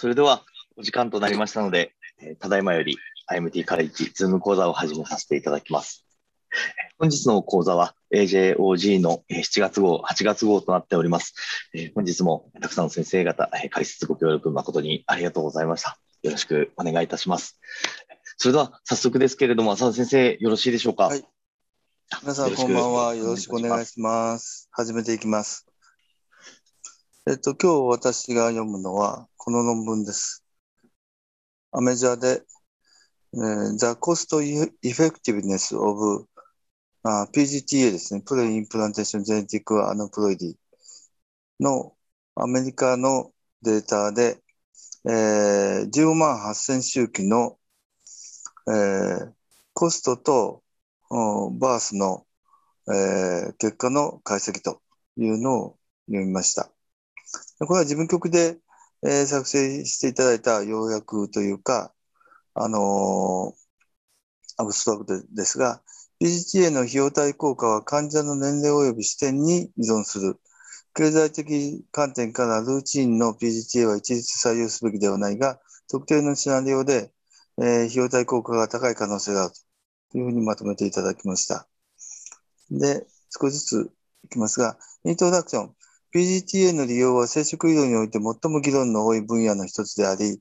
それでは、お時間となりましたので、えただいまより IMT カレッジズーム講座を始めさせていただきます。本日の講座は AJOG の7月号、8月号となっております。えー本日もたくさんの先生方、えー解説ご協力誠にありがとうございました。よろしくお願いいたします。それでは早速ですけれども、浅田先生、よろしいでしょうか？はい皆さんこんばんは。よろしくお願いします。始めていきます。えっと、今日私が読むのはこの論文です。アメジャーで、えー The Cost Effectiveness of PGTA ですね。 preimplantation genetic aneuploidy のアメリカのデータで、えー15万8000周期の、えーコストとバースの、えー結果の解析というのを読みました。これは自分局で、えー作成していただいた要約というか、あのーアブストラクトですが、PGTA の費用対効果は患者の年齢及び視点に依存する。経済的観点からルーチンの PGTA は一律採用すべきではないが、特定のシナリオで、えー費用対効果が高い可能性があるというふうにまとめていただきました。で、少しずついきますが、イントロダクション。PGTA の利用は生殖医療において最も議論の多い分野の一つであり、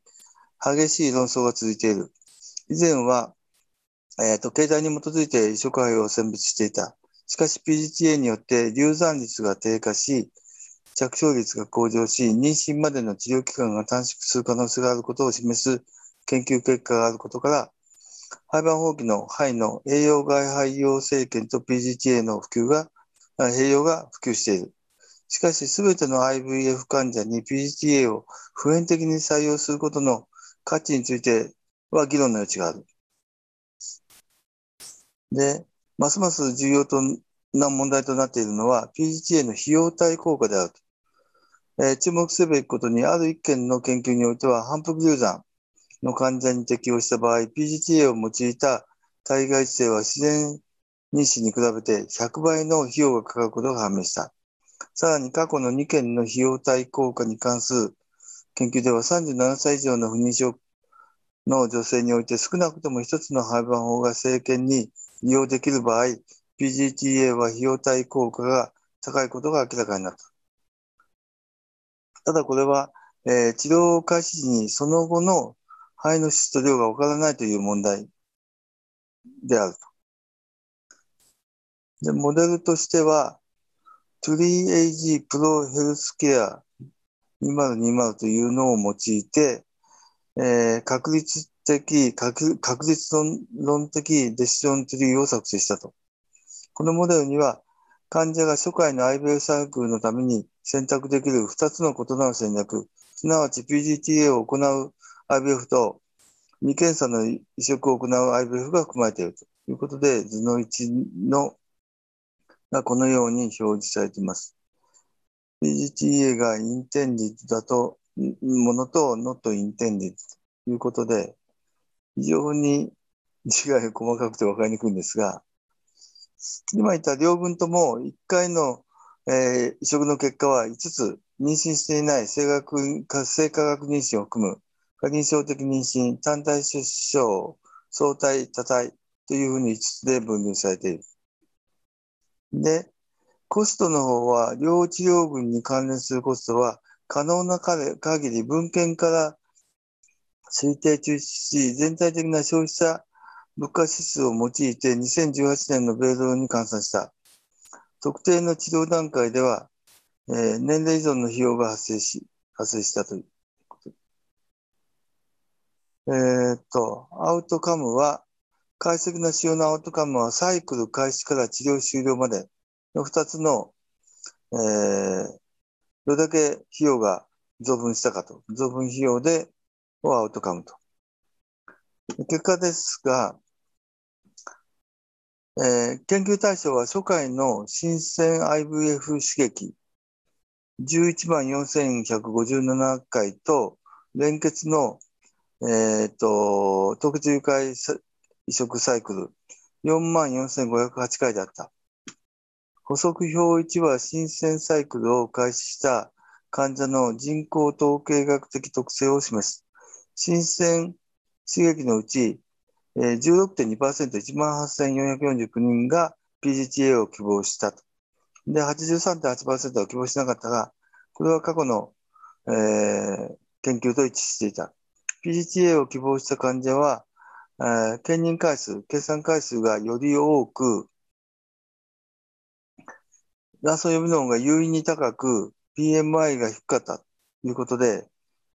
激しい論争が続いている。以前は、えっ、と、経済に基づいて移植肺を選別していた。しかし PGTA によって流産率が低下し、着床率が向上し、妊娠までの治療期間が短縮する可能性があることを示す研究結果があることから、廃盤放棄の肺の栄養外肺用生検と PGTA の普及が、あ併用が普及している。しかし、すべての IVF 患者に PGTA を普遍的に採用することの価値については議論の余地がある。で、ますます重要とな問題となっているのは PGTA の費用対効果であると。えー注目すべきことに、ある一件の研究においては、反復流産の患者に適用した場合、PGTA を用いた体外治療は自然妊娠に比べて100倍の費用がかかることが判明した。さらに過去の2件の費用対効果に関する研究では37歳以上の不妊症の女性において少なくとも一つの廃盤法が政権に利用できる場合、PGTA は費用対効果が高いことが明らかになった。ただこれは、えー治療開始時にその後の肺の質と量がわからないという問題であると。で、モデルとしては、3AG プロヘルスケア2020というのを用いて、えー確率的、確確率論的デシジョンツリーを作成したと。このモデルには、患者が初回の IVF サイクルのために選択できる2つの異なる戦略、すなわち PGTA を行う IVF と未検査の移植を行う IVF が含まれているということで、図の1のがこのように表示されています。PGTA がインテンディッドだと、ものと not intended ということで、非常に違いが細かくて分かりにくいんですが、今言った両軍とも1回の、えー移植の結果は5つ、妊娠していない性学性化学妊娠を含む、過認証的妊娠、単体出生、相対多体というふうに5つで分類されている。で、コストの方は、両治療群に関連するコストは、可能な限り文献から推定中止し、全体的な消費者物価指数を用いて2018年の米ドルに換算した。特定の治療段階では、えー年齢依存の費用が発生し、発生したということ。えーっと、アウトカムは、解析の主要なアウトカムはサイクル開始から治療終了までの2つの、えーどれだけ費用が増分したかと。増分費用で、をアウトカムと。結果ですが、えー研究対象は初回の新鮮 IVF 刺激11万4157回と連結の、えー、と特別誘拐移植サイクル4万4508回であった。補足表1は新鮮サイクルを開始した患者の人口統計学的特性を示す。新鮮刺激のうち、16.2%、18,449人が PGTA を希望したと。で、83.8%は希望しなかったが、これは過去の、えー、研究と一致していた。PGTA を希望した患者は、えー、兼任回数、計算回数がより多く、卵巣予備能が優位に高く、PMI が低かったということで、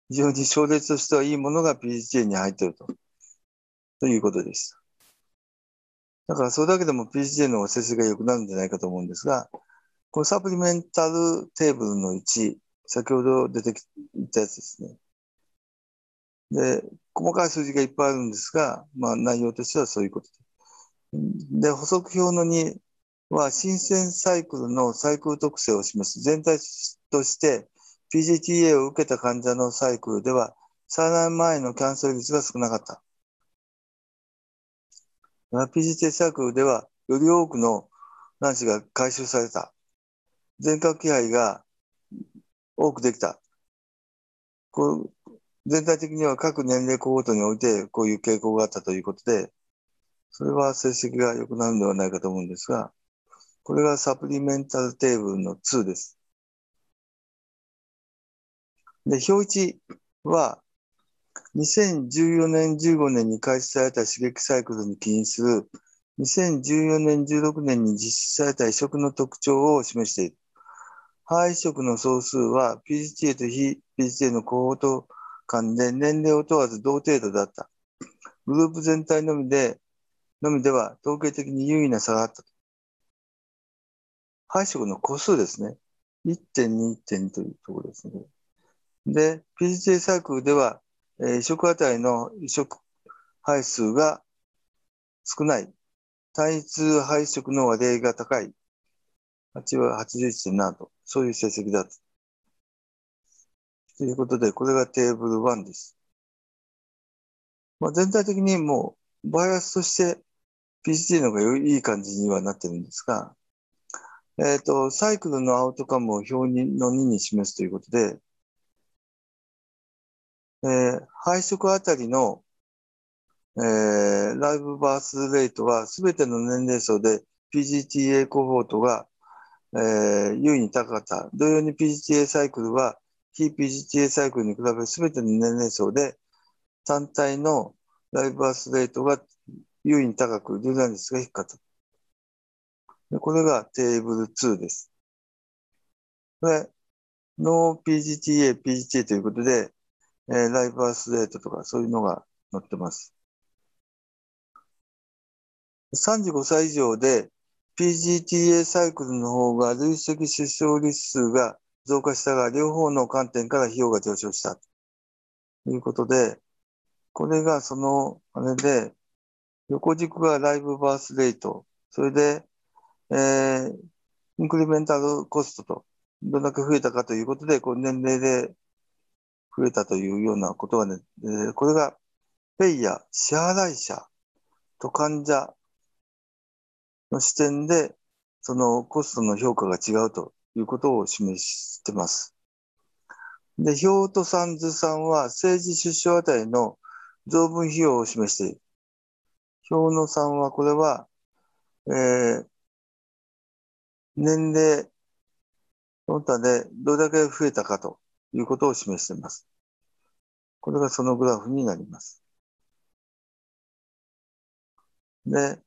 非常に症例としてはいいものが PGA に入っていると、ということでした。だからそれだけでも PGTA の成績が良くなるんじゃないかと思うんですが、このサプリメンタルテーブルの1、先ほど出てきたやつですね。で、細かい数字がいっぱいあるんですが、まあ内容としてはそういうことで。で、補足表の2は、新鮮サイクルのサイクル特性を示す。全体として PGTA を受けた患者のサイクルでは、3年前のキャンセル率が少なかった。PGTA サイクルでは、より多くの卵子が回収された。全核気配が多くできた。こ全体的には各年齢コートにおいてこういう傾向があったということで、それは成績が良くなるのではないかと思うんですが、これがサプリメンタルテーブルの2です。で、表1は、2014年、15年に開始された刺激サイクルに起因する、2014年、16年に実施された移植の特徴を示している。肺移植の総数は PGTA と非 PGTA のコホート間で年齢を問わず同程度だった。グループ全体のみで、のみでは統計的に優位な差があった。配色の個数ですね。1.2.2というところですね。で、PGA サークルでは、えー、移植あたりの移植配数が少ない。単一配色の割合が高い。8は81.7と、そういう成績だった。ということで、これがテーブル1です。まあ、全体的にもう、バイアスとして PCT の方がいい感じにはなってるんですが、えっ、ー、と、サイクルのアウトカムを表の2に示すということで、えー、配色あたりの、えー、ライブバースレートはすべての年齢層で PGTA コフォートが、えー、優位に高かった。同様に PGTA サイクルは非 PGTA サイクルに比べすべての年齢層で単体のライブバースレートが優位に高く、流産率が低かった。でこれがテーブル2です。これ、ノー PGTA、PGTA ということで、えー、ライブバースレートとかそういうのが載ってます。35歳以上で PGTA サイクルの方が累積出生率数が増加したが、両方の観点から費用が上昇した。ということで、これがその、あれで、横軸がライブバースレート、それで、えー、インクリメンタルコストと、どんだけ増えたかということで、こう年齢で増えたというようなことがね、えー、これが、ペイヤ、支払い者と患者の視点で、そのコストの評価が違うとということを示しています。で、表と三図算は政治出生あたりの増分費用を示している。表の3は、これは、えー、年齢、その他でどれだけ増えたかということを示しています。これがそのグラフになります。で、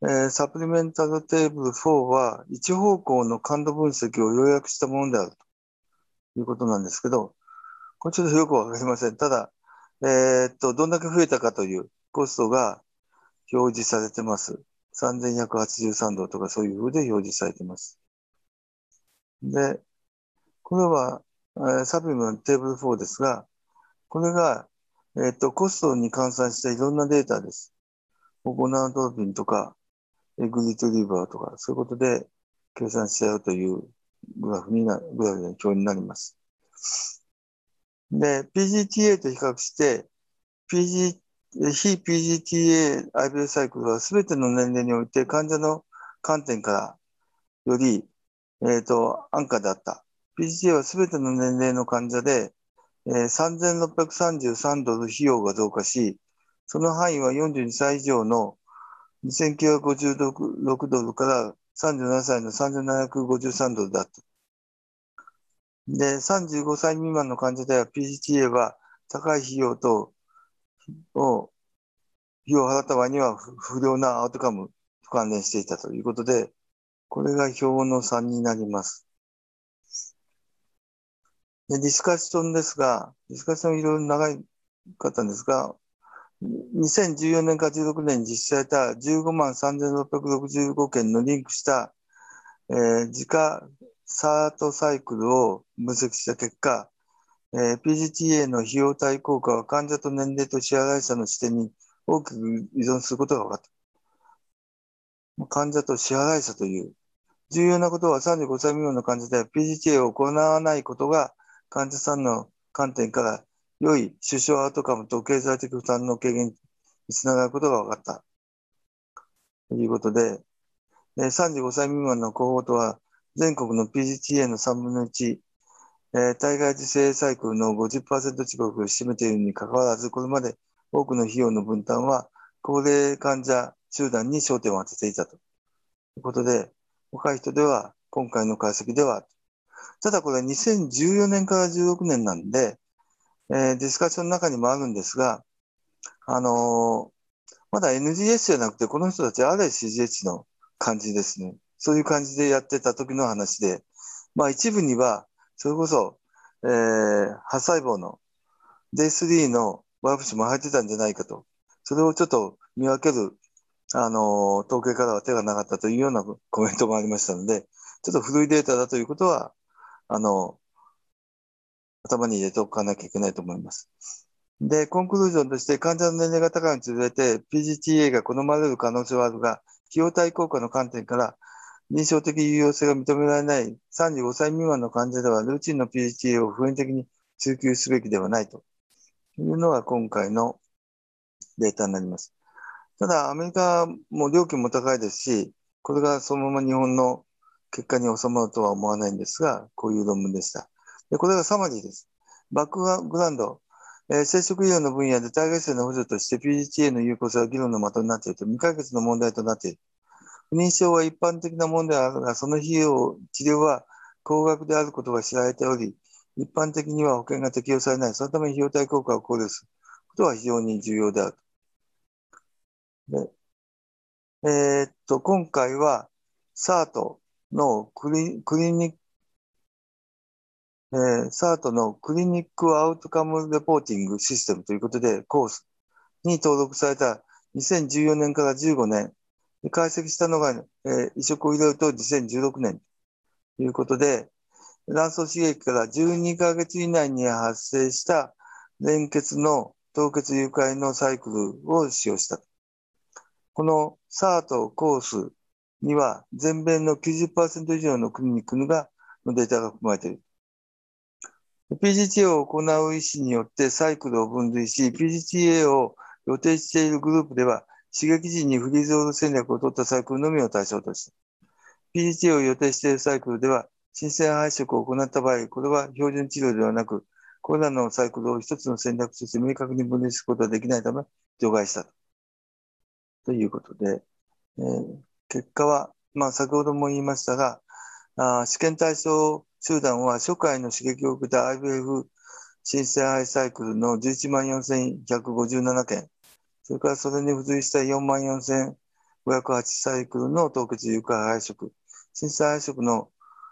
え、サプリメンタルテーブル4は一方向の感度分析を要約したものであるということなんですけど、これちょっとよくわかりません。ただ、えー、っと、どんだけ増えたかというコストが表示されてます。3183度とかそういう風で表示されてます。で、これは、え、サプリメントテーブル4ですが、これが、えっと、コストに換算したいろんなデータです。オコナートロピンとか、エグリトリバーとか、そういうことで計算しちゃうというグラフにな、グラフの表になります。で、PGTA と比較して、PG、非 PGTA IBL サイクルは全ての年齢において患者の観点からより、えっ、ー、と、安価であった。PGTA は全ての年齢の患者で、えー、3633ドル費用が増加し、その範囲は42歳以上の2956ドルから37歳の3753ドルだった。で、35歳未満の患者では PGTA は高い費用と、を、費用を払った場合には不良なアウトカムと関連していたということで、これが表の3になります。で、ディスカッションですが、ディスカッションいろいろ長かったんですが、2014年から16年に実施された15万3665件のリンクした、えー、自家サートサイクルを分析した結果、えー、PGTA の費用対効果は患者と年齢と支払い者の視点に大きく依存することが分かった。患者と支払い者という重要なことは35歳未満の患者では PGTA を行わないことが患者さんの観点から良い首相アウトカムと経済的負担の軽減につながることが分かった。ということで、35歳未満のコホートは全国の PGTA の3分の1、えー、体外受精サイクルの50%近くを占めているにかかわらず、これまで多くの費用の分担は高齢患者集団に焦点を当てていたということで、若い人では今回の解析では、ただこれ2014年から16年なんで、えー、ディスカッションの中にもあるんですが、あのー、まだ NGS じゃなくて、この人たち RSCGH の感じですね。そういう感じでやってた時の話で、まあ一部には、それこそ、えー、発細胞の D3 のワープ種も入ってたんじゃないかと。それをちょっと見分ける、あのー、統計からは手がなかったというようなコメントもありましたので、ちょっと古いデータだということは、あの、頭に入れておかなきゃいけないと思います。で、コンクルージョンとして患者の年齢が高いにつれて PGTA が好まれる可能性はあるが、費用対効果の観点から臨床的有用性が認められない35歳未満の患者ではルーチンの PGTA を普遍的に追求すべきではないというのが今回のデータになります。ただ、アメリカも料金も高いですし、これがそのまま日本の結果に収まるとは思わないんですが、こういう論文でした。でこれがサマリーです。バックグラウンド、えー、生殖医療の分野で体外性の補助として PGTA の有効性は議論の的になっていると未解決の問題となっている。不妊症は一般的なものであるが、その費用、治療は高額であることが知られており、一般的には保険が適用されない。そのために費用対効果を考慮することは非常に重要である。でえー、っと、今回は SART のクリクリニッえー、SART のクリニックアウトカムレポーティングシステムということで、コースに登録された2014年から15年、解析したのが、えー、移植を入れると2016年ということで、卵巣刺激から12ヶ月以内に発生した連結の凍結誘拐のサイクルを使用した。この SART コースには全米の90%以上のクリニックがのデータが含まれている。PGTA を行う医師によってサイクルを分類し、PGTA を予定しているグループでは、刺激時にフリーズオール戦略を取ったサイクルのみを対象とした。PGTA を予定しているサイクルでは、新鮮配色を行った場合、これは標準治療ではなく、これらのサイクルを一つの戦略として明確に分類することはできないため、除外したということで、えー、結果は、まあ、先ほども言いましたが、あ試験対象集団は初回の刺激を受けた IVF 新生胚サイクルの11万4157件、それからそれに付随した4万4508サイクルの凍結誘拐配色、新生配色の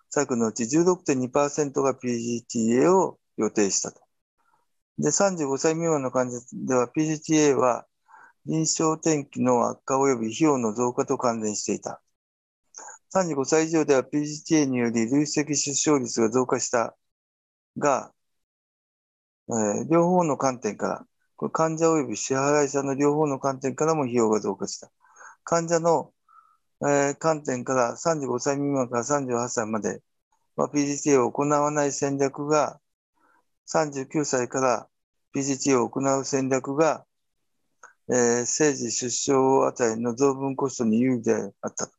サイクルのうち16.2%が PGTA を予定したと。で、35歳未満の患者では PGTA は臨床転機の悪化及び費用の増加と関連していた。35歳以上では PGTA により累積出生率が増加したが、えー、両方の観点から、これ患者及び支払い者の両方の観点からも費用が増加した。患者の、えー、観点から35歳未満から38歳まで、まあ、PGTA を行わない戦略が、39歳から PGTA を行う戦略が、えー、政治出生あたりの増分コストに有利であった。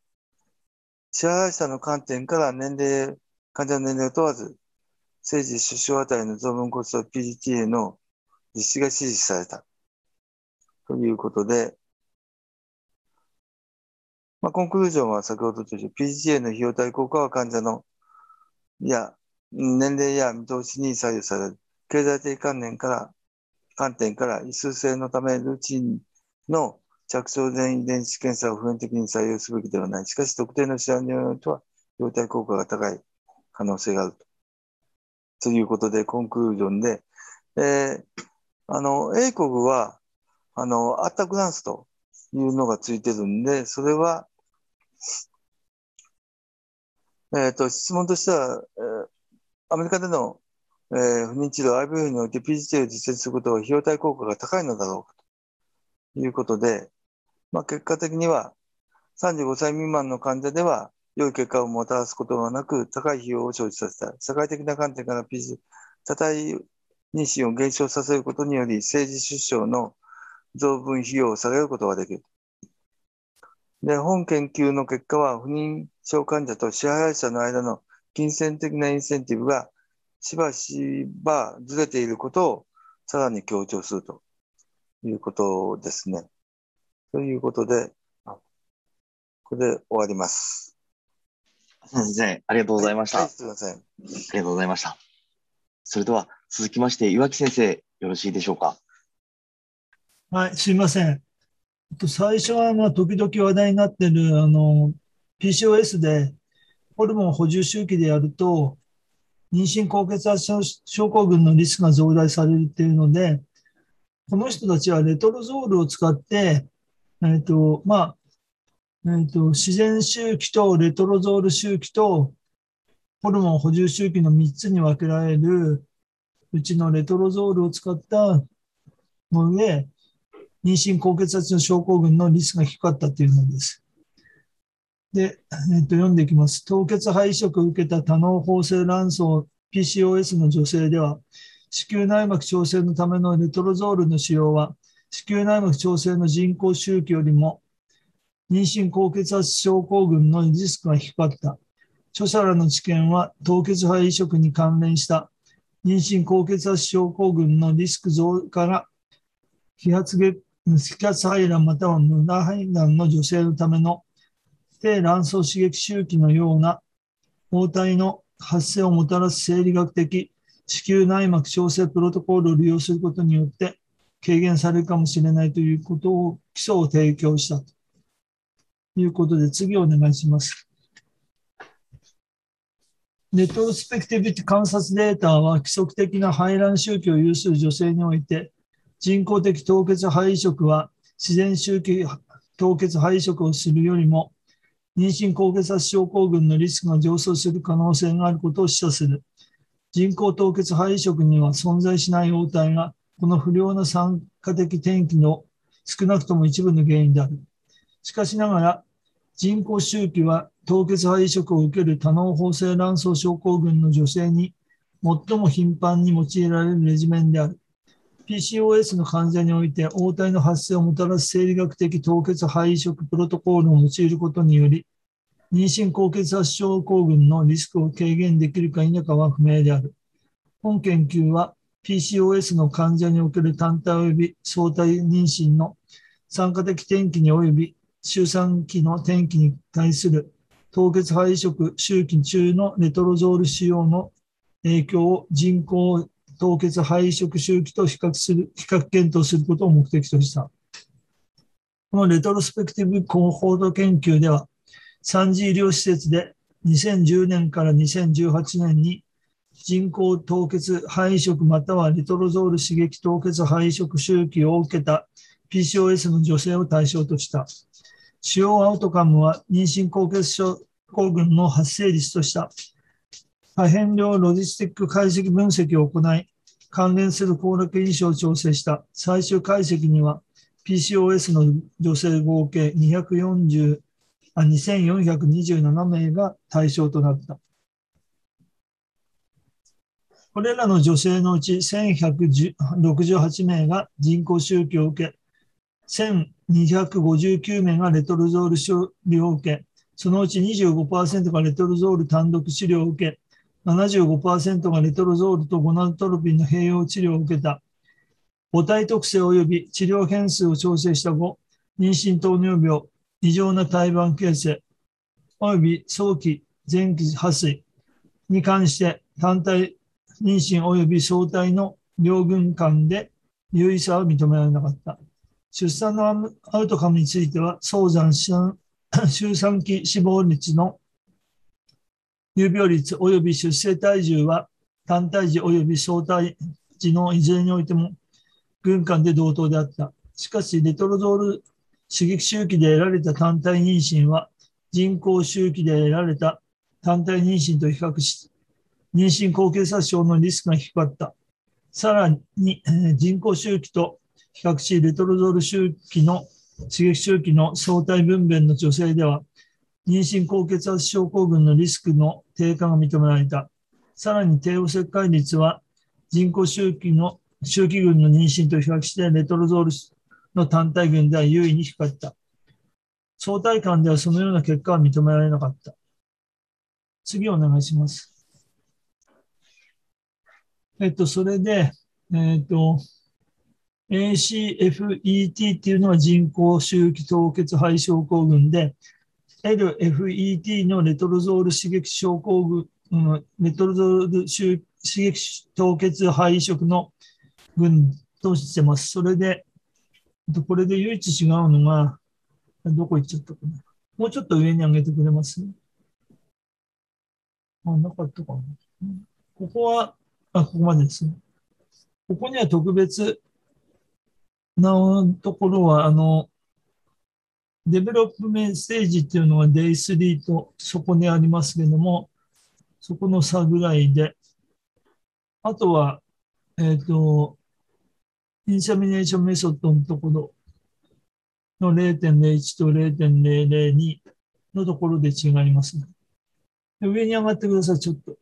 支払い者の観点から年齢、患者の年齢を問わず、政治出生値の増分コスト PGTA の実施が指示された。ということで、まあ、コンクルージョンは先ほどと一緒 PGA の費用対効果は患者の、いや、年齢や見通しに左右される。経済的観念から、観点から、異数性のため、ルーチンの着床前遺伝子検査を普遍的に採用すべきではない。しかし、特定の試合においては、費用対効果が高い可能性があると。ということで、コンクルージョンで、えー、あの、英国は、あの、アッタグランスというのがついてるんで、それは、えっ、ー、と、質問としては、えー、アメリカでの、えー、不妊治療 IVF において PGT を実践することは費用対効果が高いのだろうかということで、まあ、結果的には35歳未満の患者では良い結果をもたらすことがなく、高い費用を生じさせた。社会的な観点から PG、多体妊娠を減少させることにより、政治出生の増分費用を下げることができる。で、本研究の結果は、不妊症患者と支払者の間の金銭的なインセンティブがしばしばずれていることをさらに強調するということですね。ということで、これで終わります。先生、ありがとうございました。はい、すみません。ありがとうございました。それでは、続きまして、岩木先生、よろしいでしょうか？はい、すいません。最初は、まあ、時々話題になってる、あの、PCOS で、ホルモン補充周期でやると、妊娠高血圧症候群のリスクが増大されるっていうので、この人たちはレトロゾールを使って、えっ、ー、と、まあ、えっ、ー、と、自然周期とレトロゾール周期と、ホルモン補充周期の3つに分けられるうちのレトロゾールを使ったもので、妊娠高血圧の症候群のリスクが低かったというのです。で、えっと、読んでいきます。凍結肺移植を受けた多脳包性卵巣 PCOS の女性では、子宮内膜調整のためのレトロゾールの使用は、子宮内膜調整の人工周期よりも、妊娠高血圧症候群のリスクが低かった。著者らの知見は、凍結肺移植に関連した妊娠高血圧症候群のリスク増から揮発血気圧排卵または無駄排卵の女性のための低卵巣刺激周期のような包体の発生をもたらす生理学的子宮内膜調整プロトコルを利用することによって軽減されるかもしれないということを基礎を提供したということで次お願いします。ネトロスペクティビティ観察データは規則的な排卵周期を有する女性において人工的凍結肺移植は自然周期凍結肺移植をするよりも妊娠高血圧症候群のリスクが上昇する可能性があることを示唆する。人工凍結肺移植には存在しない応体が、この不良な酸化的転機の少なくとも一部の原因である。しかしながら、人工周期は凍結肺移植を受ける多脳包性卵巣症候群の女性に最も頻繁に用いられるレジメンである。PCOS の患者において、応体の発生をもたらす生理学的凍結肺移植プロトコールを用いることにより、妊娠高血圧症候群のリスクを軽減できるか否かは不明である。本研究は PCOS の患者における単体及び相対妊娠の酸化的転機に及び周産期の転機に対する凍結肺移植周期中のレトロゾール使用の影響を人工凍結肺移植周期と比較する、比較検討することを目的とした。このレトロスペクティブコンフォート研究では、産児医療施設で2010年から2018年に人工凍結肺移植またはリトロゾール刺激凍結肺移植周期を受けた PCOS の女性を対象とした。主要アウトカムは妊娠高血症候群の発生率とした可変量ロジスティック解析分析を行い、関連する行楽因子を調整した最終解析には、PCOS の女性合計240あ2427名が対象となった。これらの女性のうち1168名が人工周期を受け、1259名がレトロゾール処理を受け、そのうち25%がレトロゾール単独治療を受け、75%がレトロゾールとゴナドトロピンの併用治療を受けた。母体特性及び治療変数を調整した後、妊娠糖尿病、異常な胎盤形成、及び早期前期破水に関して単体妊娠及び相対の両軍間で有意差は認められなかった。出産のアウトカムについては、早産周 産期死亡率の有病率及び出生体重は単体児及び相対児のいずれにおいても軍艦で同等であった。しかし、レトロゾール刺激周期で得られた単体妊娠は人工周期で得られた単体妊娠と比較し、妊娠高血圧症のリスクが低かった。さらに、人工周期と比較し、レトロゾール周期の刺激周期の相対分娩の女性では、妊娠高血圧症候群のリスクの低下が認められた。さらに帝王切開率は人工周期の周期群の妊娠と比較してレトロゾールの単体群では優位に低かった。相対間ではそのような結果は認められなかった。次お願いします。えっと、それで、えっと、ACFET っていうのは人工周期凍結肺症候群で、LFET のレトロゾール刺激症候群、うん、レトロゾール刺激凍結肺移植の群としてます。それで、これで唯一違うのが、どこ行っちゃったかな。もうちょっと上に上げてくれますあ、なかったかな。ここは、あ、ここまでですね。ここには特別なところは、あの、デベロップメントステージっていうのは Day3 とそこにありますけども、そこの差ぐらいで、あとは、えっ、ー、と、インサミネーションメソッドのところの0.01と0.002のところで違いますね。上に上がってください、ちょっと。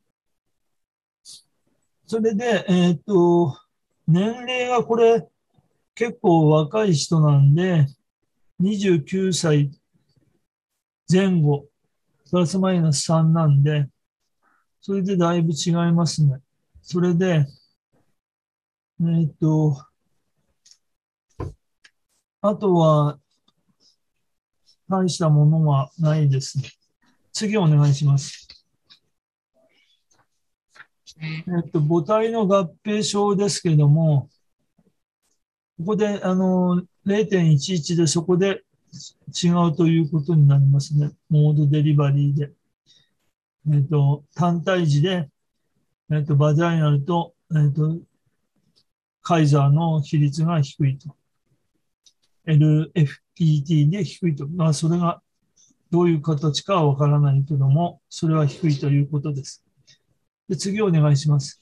それで、えっ、と、年齢がこれ結構若い人なんで、29歳前後、プラスマイナス3なんで、それでだいぶ違いますね。それで、えっ、と、あとは、大したものはないですね。次お願いします。えっと、母体の合併症ですけれども、ここで、あの、0.11でそこで違うということになりますね。モードデリバリーで。えっ、と、単体時で、えっ、と、バジャイナルと、えっ、と、カイザーの比率が低いと。LFPT で低いと。まあ、それがどういう形かはわからないけども、それは低いということです。で次お願いします。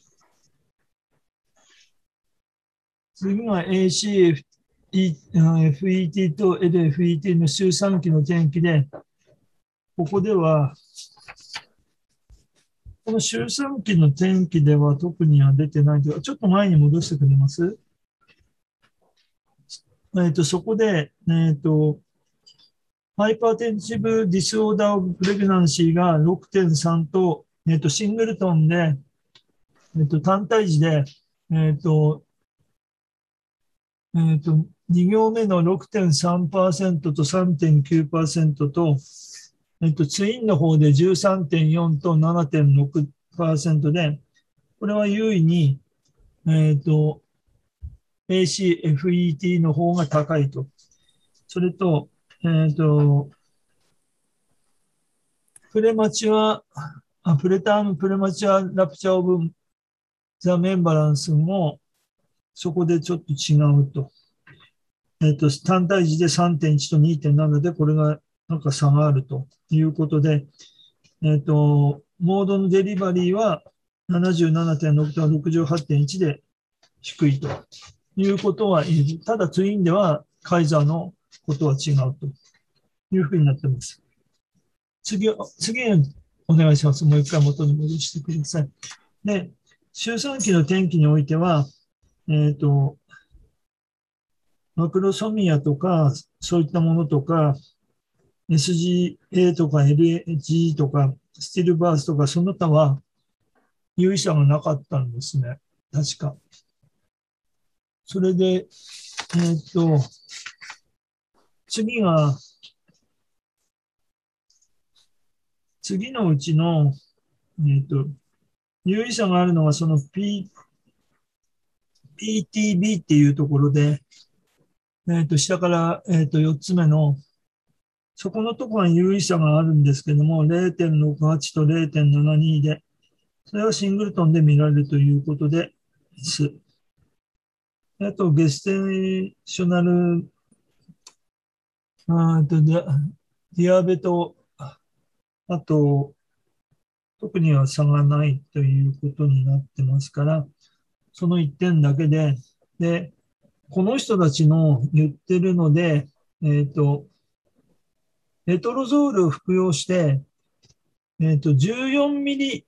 次が ACFET と LFET の周産期の天気で、ここでは、この周産期の転帰では特には出てないというか、ちょっと前に戻してくれます？えっ、ー、と、そこで、えっ、ー、と、 hypertensive disorder of pregnancy が6.3と、えっ、ー、と、 singleton で、えっ、と、単胎児で、えっ、と、えっ、と、2行目の6.3%と3.9%と、えっと、ツインの方で13.4と7.6%で、これは優位に、えっと、ACFET の方が高いと。それと、えっと、プレマチュア、あプレタームプレマチュアラプチャーオブザメンバランスもそこでちょっと違うと。えっ、と、単体時で3.1と2.7でこれがなんか差があるということで、えっ、と、モードのデリバリーは77.6と68.1で低いということは言える。ただツインではカイザーのことは違うというふうになってます。次、次お願いします。もう一回元に戻してください。で、周産期の天気においては、えっ、ー、と、マクロソミアとか、そういったものとか、SGA とか LG とか、スティルバースとか、その他は、有意者がなかったんですね。確か。それで、えっ、と、次が、次のうちの、えっ、と、有意者があるのはその P、PTB っていうところで、えっ、と、下から、えっ、と、4つ目の、そこのところに有意者があるんですけども、0.68と0.72で、それはシングルトンで見られるということです。あと、ゲステーショナル、あとディアベト、あと、特には差がないということになってますから、その1点だけで、で、この人たちの言ってるので、えっ、ー、と、レトロゾールを服用して、えっ、ー、と、14ミリ、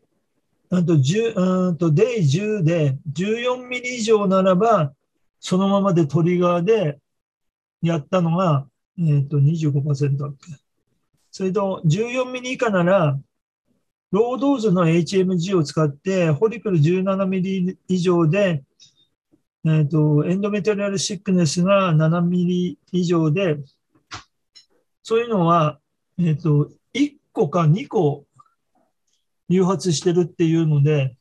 あと10、うんと、デイ10で14ミリ以上ならば、そのままでトリガーでやったのが、えっ、ー、と、25%だっけ。それと、14ミリ以下なら、ロードーズの HMG を使って、ホリクル17ミリ以上で、えっ、ー、と、エンドメトリアルシックネスが7ミリ以上で、そういうのは、えっ、ー、と、1個か2個誘発してるっていうので、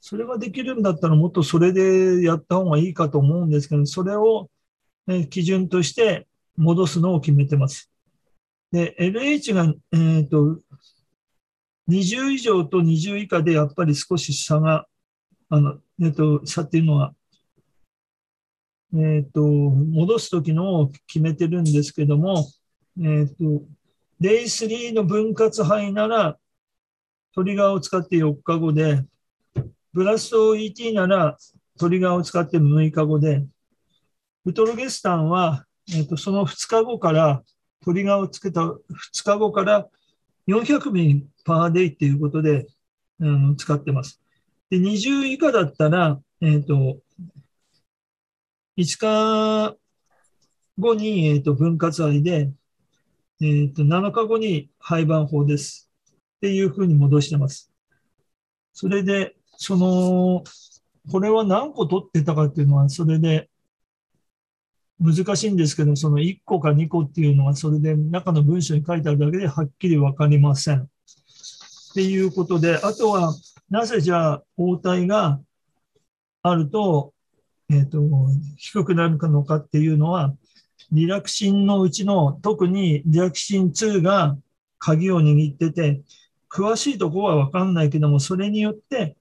それができるんだったらもっとそれでやった方がいいかと思うんですけど、それを、基準として戻すのを決めてます。で、LH が、えっ、ー、と、20以上と20以下でやっぱり少し差が、あの、えっ、ー、と、差っていうのは、えっ、ー、と、戻すときのを決めてるんですけども、えっ、ー、と、デイ3の分割範囲なら、トリガーを使って4日後で、ブラスト ET ならトリガーを使って6日後で、ウトロゲスタンは、えーと、その2日後から、トリガーをつけた2日後から400ミリパーデイっていうことで、うん、使ってます。で、20以下だったら、えっ、ー、と、5日後に、えーと、分割割で、えーと、7日後に廃盤法です。っていうふうに戻してます。それで、その、これは何個取ってたかっていうのは、それで難しいんですけど、その1個か2個っていうのは、それで中の文章に書いてあるだけではっきりわかりません。っていうことで、あとは、なぜじゃあ、応対があると、えっ、ー、と、低くなるかのかっていうのは、リラクシンのうちの、特にリラクシン2が鍵を握ってて、詳しいとこはわかんないけども、それによって、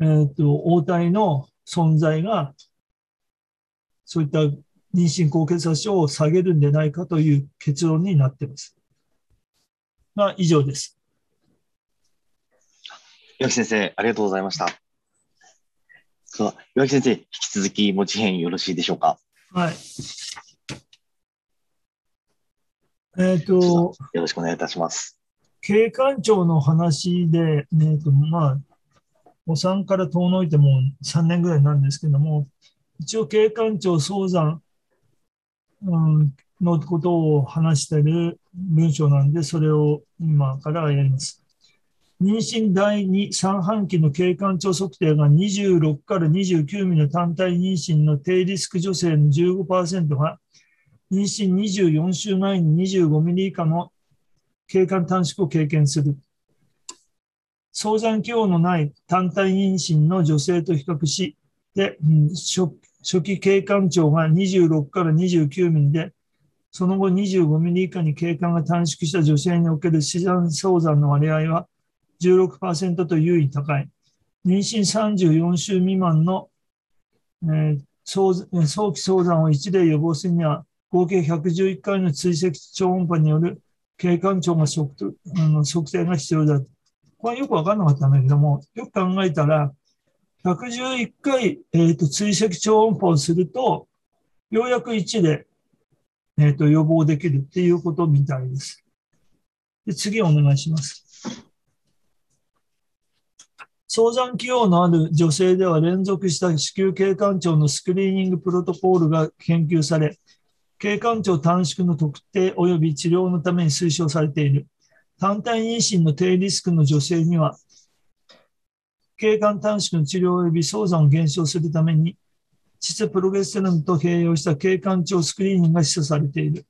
えっ、ー、と、応体の存在が、そういった妊娠高血圧症を下げるんでないかという結論になっています。まあ、以上です。岩木先生、ありがとうございました。そう、岩木先生、引き続き持ち編よろしいでしょうか？はい。えっ、ー、と、よろしくお願いいたします。警官庁の話で、えーとまあ、お産から遠のいても3年ぐらいなんですけども、一応警官庁早産、うん、のことを話している文章なんで、それを今からやります。妊娠第2、3半期の経管庁測定が26から29ミリの単体妊娠の低リスク女性の15%が、妊娠24週前に25ミリ以下の経管短縮を経験する。早産期のない単体妊娠の女性と比較し、で、初初期経管長が26から29ミリで、その後25ミリ以下に経管が短縮した女性における死産早産の割合は16%と優位高い。妊娠34週未満の、えー、早早期早産を1例予防するには、合計111回の追跡超音波による経管長が測あの測定が必要だ。これはよくわかんなかったんだけども、よく考えたら、111回、えーと、追跡超音波をすると、ようやく1で、えーと予防できるっていうことみたいです。で次お願いします。早産起用のある女性では連続した子宮経管長のスクリーニングプロトコールが研究され、経管長短縮の特定及び治療のために推奨されている。単体妊娠の低リスクの女性には、経管短縮の治療及び早産を減少するために、窒プロゲステロンと併用した経管長スクリーニングが示唆されている。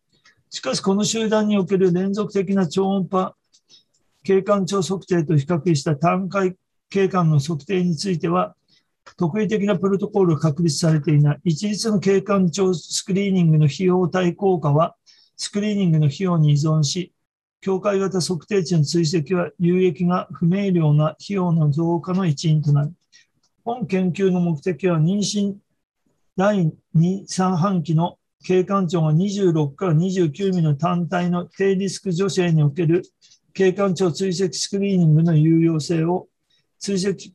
しかし、この集団における連続的な超音波経管長測定と比較した単回経管の測定については、特異的なプロトコールが確立されていない。一律の経管長スクリーニングの費用対効果は、スクリーニングの費用に依存し、境界型測定値の追跡は有益が不明瞭な費用の増加の一因となる。本研究の目的は妊娠第2、3半期の経管長が26から29ミリの単体の低リスク女性における経管長追跡スクリーニングの有用性を追跡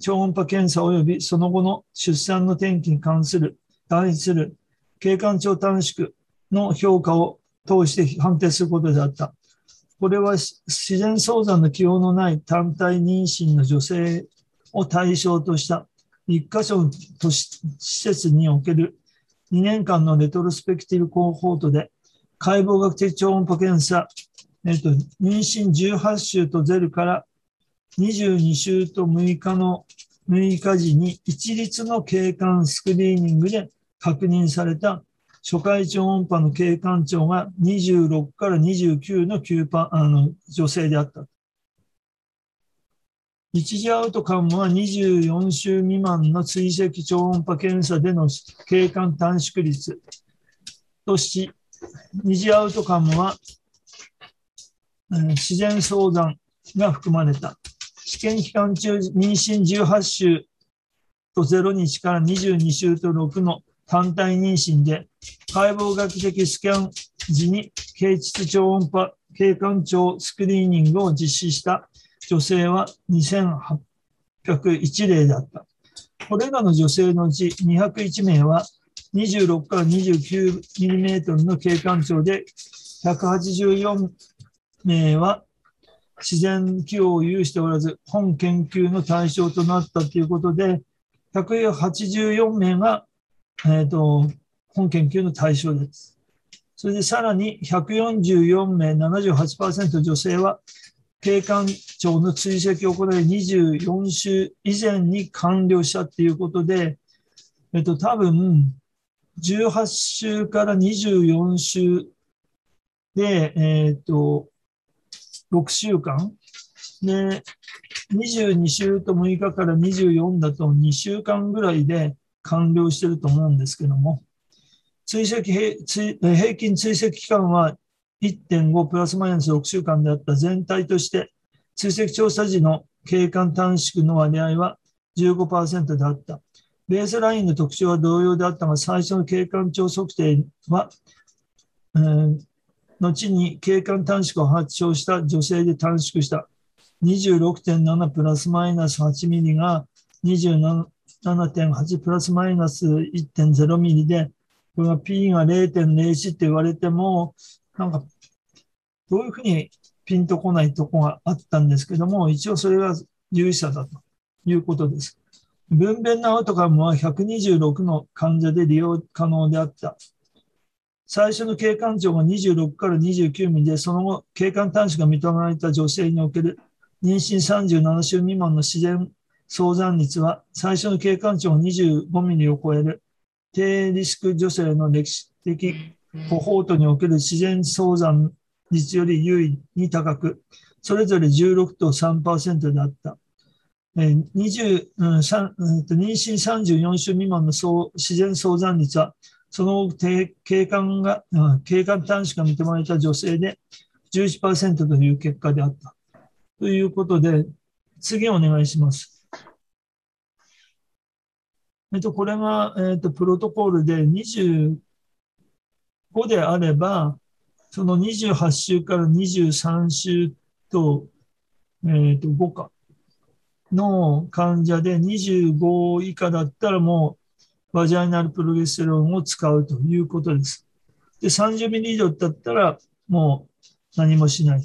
超音波検査及びその後の出産の転機に関する、対する経管長短縮の評価を通して判定することであった。これは自然早産の起用のない単体妊娠の女性を対象とした1箇所の都市施設における2年間のレトロスペクティブコーホートで解剖学的超音波検査、えっと、妊娠18週とゼルから22週と6日の6日時に一律の経管スクリーニングで確認された初回超音波の経管長が26から29の9パあの女性であった。一時アウトカムは24週未満の追跡超音波検査での経管短縮率とし、二次アウトカムは、えー、自然相談が含まれた。試験期間中、妊娠18週と0日から22週と6の単体妊娠で、解剖学的スキャン時に経腟超音波経管長スクリーニングを実施した女性は2801例だった。これらの女性のうち201名は26から 29mm の経管長で、184名は自然気を有しておらず、本研究の対象となったということで、184名がえーと、本研究の対象です。それでさらに144名78%女性は経管長の追跡を行い24週以前に完了したということで、えっと、多分18週から24週で、えっと、6週間で、22週と6日から24だと2週間ぐらいで、完了してると思うんですけども、追跡平均追跡期間は1.5プラスマイナス6週間であった全体として、追跡調査時の景観短縮の割合は15%であった。ベースラインの特徴は同様であったが、最初の景観長測定は、えー、後に景観短縮を発症した女性で短縮した26.7プラスマイナス8ミリが27.8プラスマイナス1.0ミリで、これが P が0.01って言われても、なんか、どういうふうにピンとこないとこがあったんですけども、一応それが有意者だということです。分娩のアウトカムは126の患者で利用可能であった。最初の経管長が26から29ミリで、その後、経管短縮が認められた女性における妊娠37週未満の自然早産率は最初の経管長25ミリを超える低リスク女性の歴史的コホートにおける自然早産率より優位に高く、それぞれ16と3%であった。20うん、妊娠34週未満の自然早産率は、その後、経管が、経管短縮が認められた女性で11%という結果であった。ということで、次お願いします。えっと、これが、えっと、プロトコルで25であれば、その28週から23週と、えっと、5かの患者で25以下だったらもう、バジャイナルプロゲステロンを使うということです。で、30ミリ以上だったら、もう何もしない。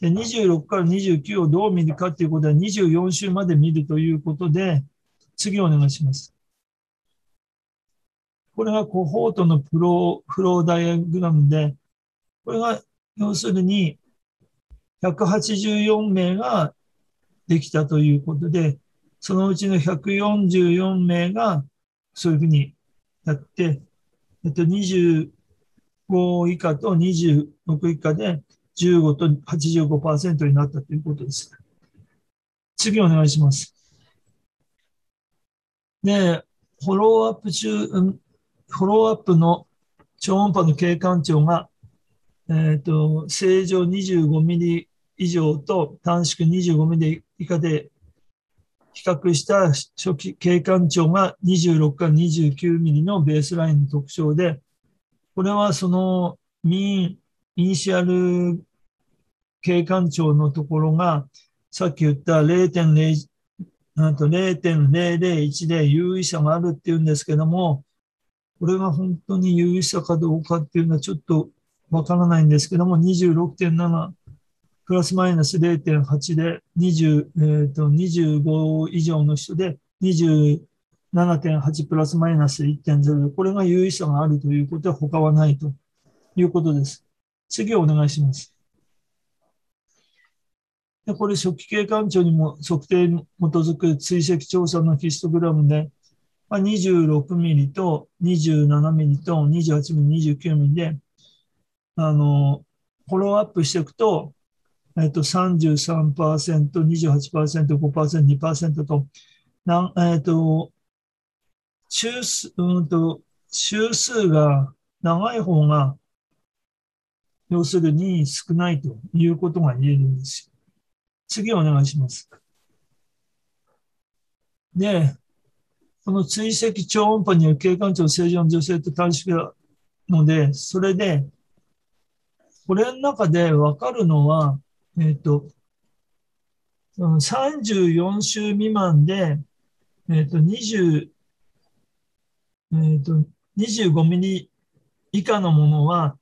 で、26から29をどう見るかということは24週まで見るということで、次お願いします。これがコホートのプロフローダイアグラムで、これが要するに184名ができたということで、そのうちの144名がそういうふうにやって、えっと、25以下と26以下で15と85%になったということです。次お願いします。で、フォローアップ中、フォローアップの超音波の経過値が、えーと、正常25ミリ以上と短縮25ミリ以下で比較した初期経過値が26から29ミリのベースラインの特徴で、これはそのミン、イニシアル経過値のところが、さっき言った0.0なんと0.001で優位差があるっていうんですけども、これが本当に優位差かどうかっていうのはちょっとわからないんですけども、26.7プラスマイナス0.8で20、えーと、25以上の人で27.8プラスマイナス1.0で、これが優位差があるということは他はないということです。次お願いします。でこれ、初期経過値にも測定に基づく追跡調査のヒストグラムで、まあ、26ミリと27ミリと28ミリ、29ミリで、あの、フォローアップしていくと、えっと、33%、28%、5%、2%と、なえっと、周数、うんと、周数が長い方が、要するに少ないということが言えるんですよ。次お願いします。で、この追跡超音波による経管長正常の女性と短縮なので、それで、これの中でわかるのは、えっ、ー、と、34週未満で、えっ、ー、と、20、えっ、ー、と、25ミリ以下のものは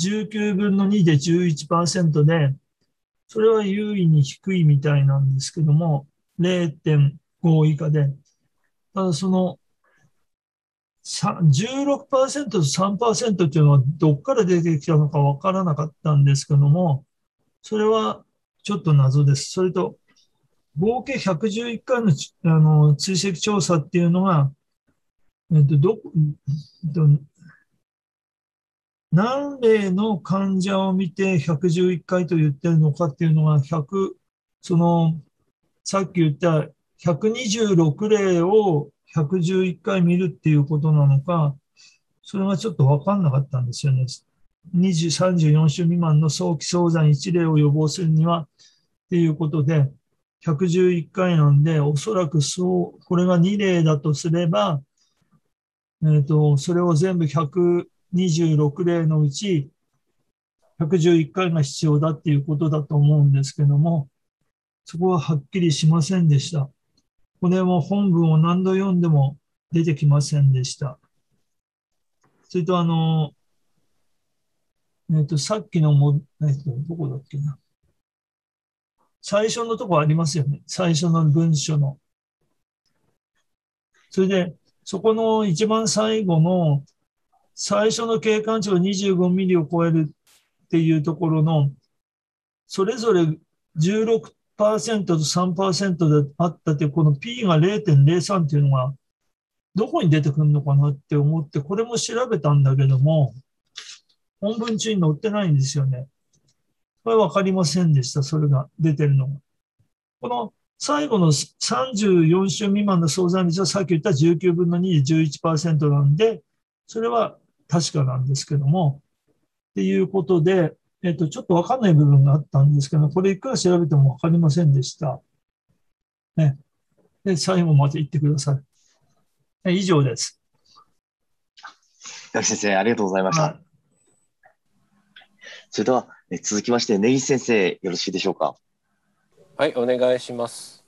19分の2で11%で、それは優位に低いみたいなんですけども、0.5以下で。ただその、16%と3%っていうのはどっから出てきたのかわからなかったんですけども、それはちょっと謎です。それと、合計111回のあの追跡調査っていうのが、えっと、ど、えっと、何例の患者を見て111回と言ってるのかっていうのが100、その、さっき言った126例を111回見るっていうことなのか、それがちょっとわかんなかったんですよね。23。4週未満の早期早産1例を予防するにはっていうことで、111回なんで、おそらくそう、これが2例だとすれば、えっ、ー、と、それを全部126例のうち111回が必要だっていうことだと思うんですけども、そこははっきりしませんでした。これも本文を何度読んでも出てきませんでした。それとあの、えっ、と、さっきのも、えっ、と、どこだっけな。最初のとこありますよね。最初の文書の。それで、そこの一番最後の最初の景観値が25ミリを超えるっていうところの、それぞれ16と3%であったって、この P が0.03っていうのが、どこに出てくるのかなって思って、これも調べたんだけども、本文中に載ってないんですよね。これわかりませんでした、それが出てるのが。この最後の34週未満の相談率はさっき言った19分の2で11%なんで、それは確かなんですけども、っていうことで、えっ、と、ちょっとわかんない部分があったんですけど、これいくら調べてもわかりませんでした。ね。で、最後まで言ってください。以上です。先生、ありがとうございました。はい、それでは、え続きまして、根岸先生、よろしいでしょうか？はい、お願いします。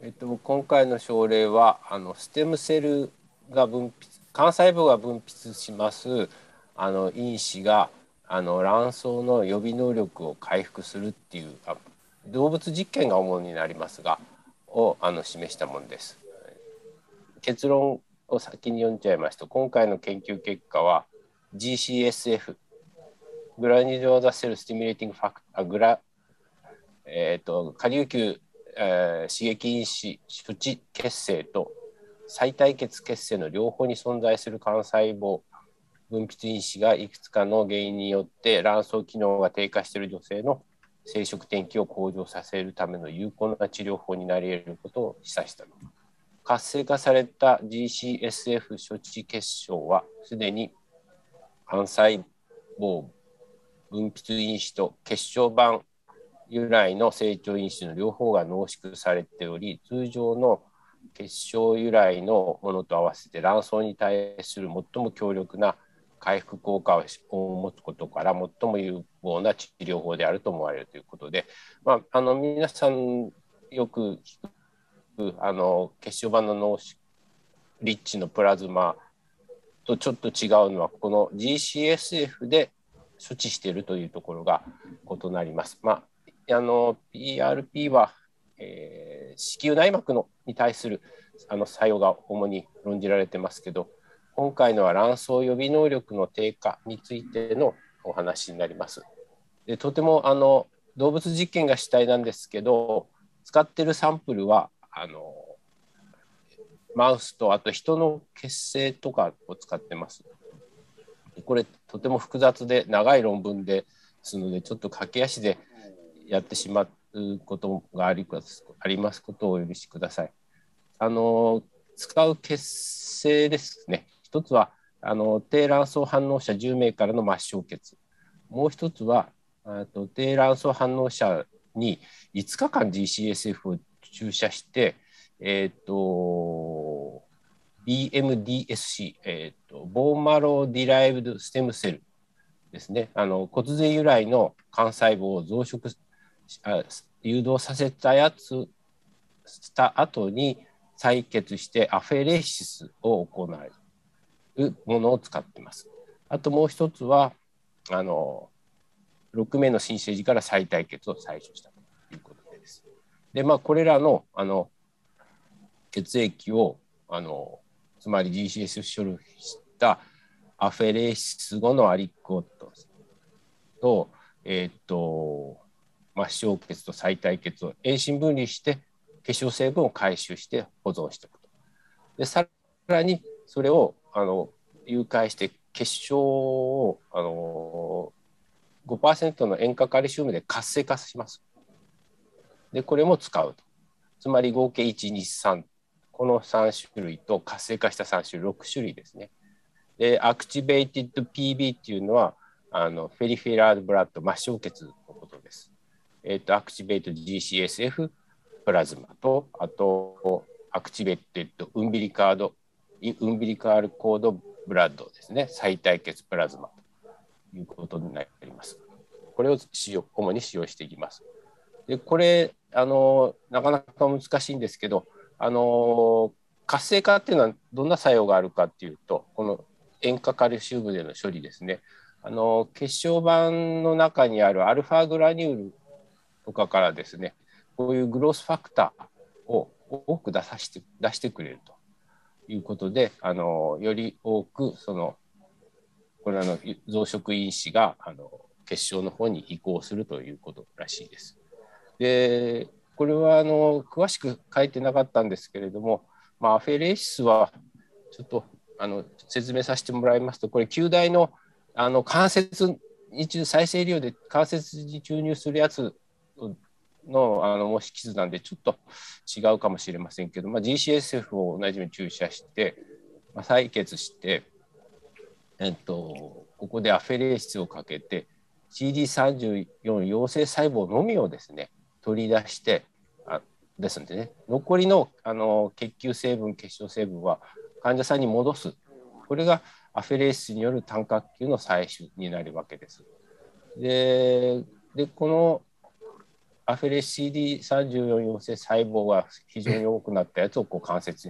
えっと、今回の症例は、あのステムセルが分泌幹細胞が分泌しますあの因子があの卵巣の予備能力を回復するっていう動物実験が主になりますがをあの示したものです。結論を先に読んじゃいますと今回の研究結果は GCSF グラニューローダセルスティミュレーティングファクターグラえっ、ー、と下流球えー、刺激因子処置血清と再対血血清の両方に存在する幹細胞分泌因子がいくつかの原因によって卵巣機能が低下している女性の生殖転機を向上させるための有効な治療法になり得ることを示唆したの。活性化された GCSF 処置結晶はすでに幹細胞分泌因子と結晶板由来の成長因子の両方が濃縮されており通常の結晶由来のものと合わせて卵巣に対する最も強力な回復効果を持つことから最も有望な治療法であると思われるということで、まあ、あの皆さんよく聞くあの結晶板の脳リッチのプラズマとちょっと違うのはこの GCSF で処置しているというところが異なります。まあ、あの PRP は、えー、子宮内膜のに対するあの作用が主に論じられてますけど今回のは卵巣予備能力の低下についてのお話になります。でとてもあの動物実験が主体なんですけど使ってるサンプルはあのマウスとあと人の血清とかを使ってます。これとても複雑で長い論文ですのでちょっと駆け足でやってしまうことがありますことをお許しください。あの使う血清ですね一つはあの低卵巣反応者10名からの末梢血。もう一つはと低卵巣反応者に5日間 GCSF を注射して、えーと、BMDSC、えーと、 bone marrow derived stem cellですね。あの骨髄由来の幹細胞を増殖あ誘導させたやつした後に採血してアフェレシスを行う。ものを使ってます。あともう一つはあの6名の新生児から再対決を採取したということです。でまあこれらのあの血液をあのつまり GCS 処理したアフェレシス後のアリックオットと,、えーと、末梢血と再対血を遠心分離して結晶成分を回収して保存しておくと。でさらにそれをあの誘拐して結晶をあの5%の塩化カルシウムで活性化します。でこれも使うと。つまり合計123この3種類と活性化した3種類6種類ですね。でアクチベイティッド PB っていうのはあのフェリフェラードブラッド末梢血のことです。えっ、ー、とアクチベイト GCSF プラズマとあと activated umbilical umbilical cord blood ですね、臍帯血プラズマということになります。これを使用主に使用していきます。でこれあのなかなか難しいんですけどあの活性化っていうのはどんな作用があるかっていうとこの塩化カルシウムでの処理ですねあの血小板の中にあるアルファグラニュールとかからですねこういうグロースファクターを多く出さして出してくれるということであのより多くそのこれらの増殖因子があの結晶の方に移行するということらしいです。でこれはあの詳しく書いてなかったんですけれども、まあ、アフェレシスはちょっとあの説明させてもらいますとこれ球大のあの関節に再生量で関節に注入するやつのあの模式図なんでちょっと違うかもしれませんけど、まあ、GCSF を同じように注射して、まあ、採血して、えっと、ここでアフェレー質をかけて CD34 陽性細胞のみをですね取り出してあですんでね残りのあの血球成分血小成分は患者さんに戻すこれがアフェレースによる単核球の採取になるわけです。ででこのアフレ CD34 陽性細胞が非常に多くなったやつをこう関節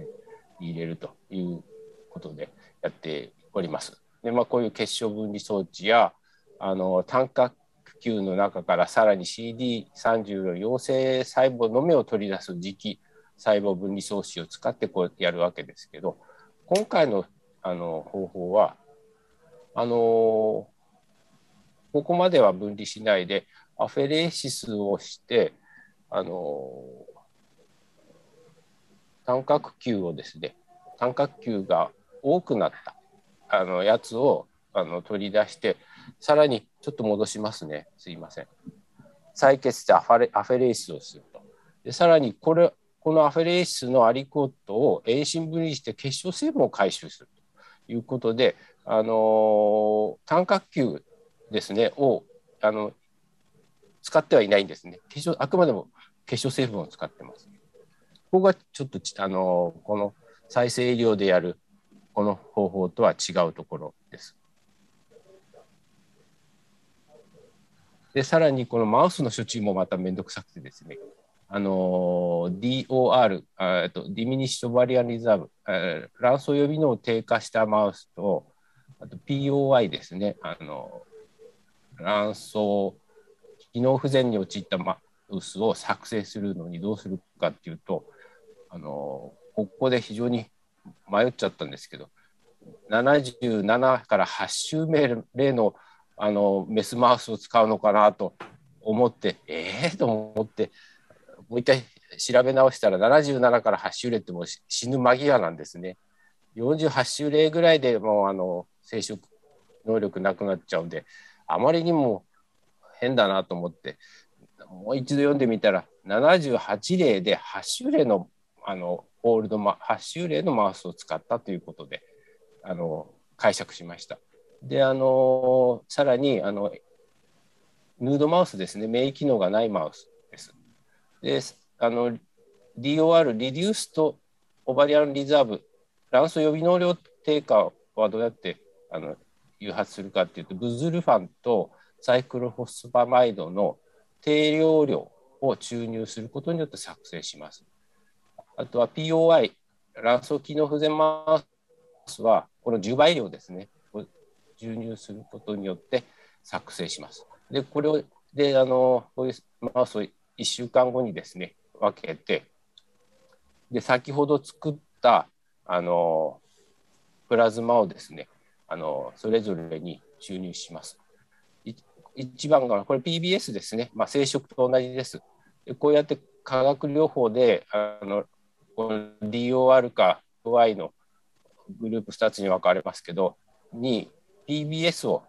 に入れるということでやっております。でまあ、こういう結晶分離装置やあの単核球の中からさらに CD34 陽性細胞のみを取り出す磁気細胞分離装置を使ってこうやるわけですけど今回のあの方法はあのここまでは分離しないでアフェレーシスをしてあの単核球をですね単核球が多くなったあのやつをあの取り出してさらにちょっと戻しますね。すいません。採血してアファレ apheresis をすると。でさらにこれこの apheresis の aliquot を遠心分離して血漿成分を回収するということであの単核球ですねをあの使ってはいないんですね。結晶あくまでも結晶成分を使ってます。ここがちょっとあのこの再生医療でやるこの方法とは違うところです。でさらにこのマウスの処置もまためんどくさくてですね。あの DOR あとディミニッシュバリアンリザーブ卵巣予備能を低下したマウスとあと POI ですね。あの卵巣機能不全に陥ったマウスを作成するのにどうするかっていうとあのここで非常に迷っちゃったんですけど77から8週目例のあのメスマウスを使うのかなと思ってええー、と思ってもう一回調べ直したら77から8週例ってもう死ぬ間際なんですね。48週例ぐらいでもうあの生殖能力なくなっちゃうんであまりにも変だなと思ってもう一度読んでみたら78例で8週例のあのオールドマ8周例のマウスを使ったということであの解釈しました。であのさらにあのヌードマウスですね免疫機能がないマウスです。であの DOR リデュースとオバリアンリザーブ卵巣予備能量低下はどうやってあの誘発するかっていうとブズルファンとサイクロホスパマイドの低量量を注入することによって作成します。あとは POI、卵巣機能不全マウスは、この10倍量ですね、を注入することによって作成します。で、これを、で、あの、こういうマウスを1週間後にですね、分けて、で、先ほど作った、あの、プラズマをですね、あの、それぞれに注入します。一番が、これ PBS ですね、まあ、生殖と同じです。こうやって化学療法であのこの DOR か OI のグループ2つに分かれますけどに PBS を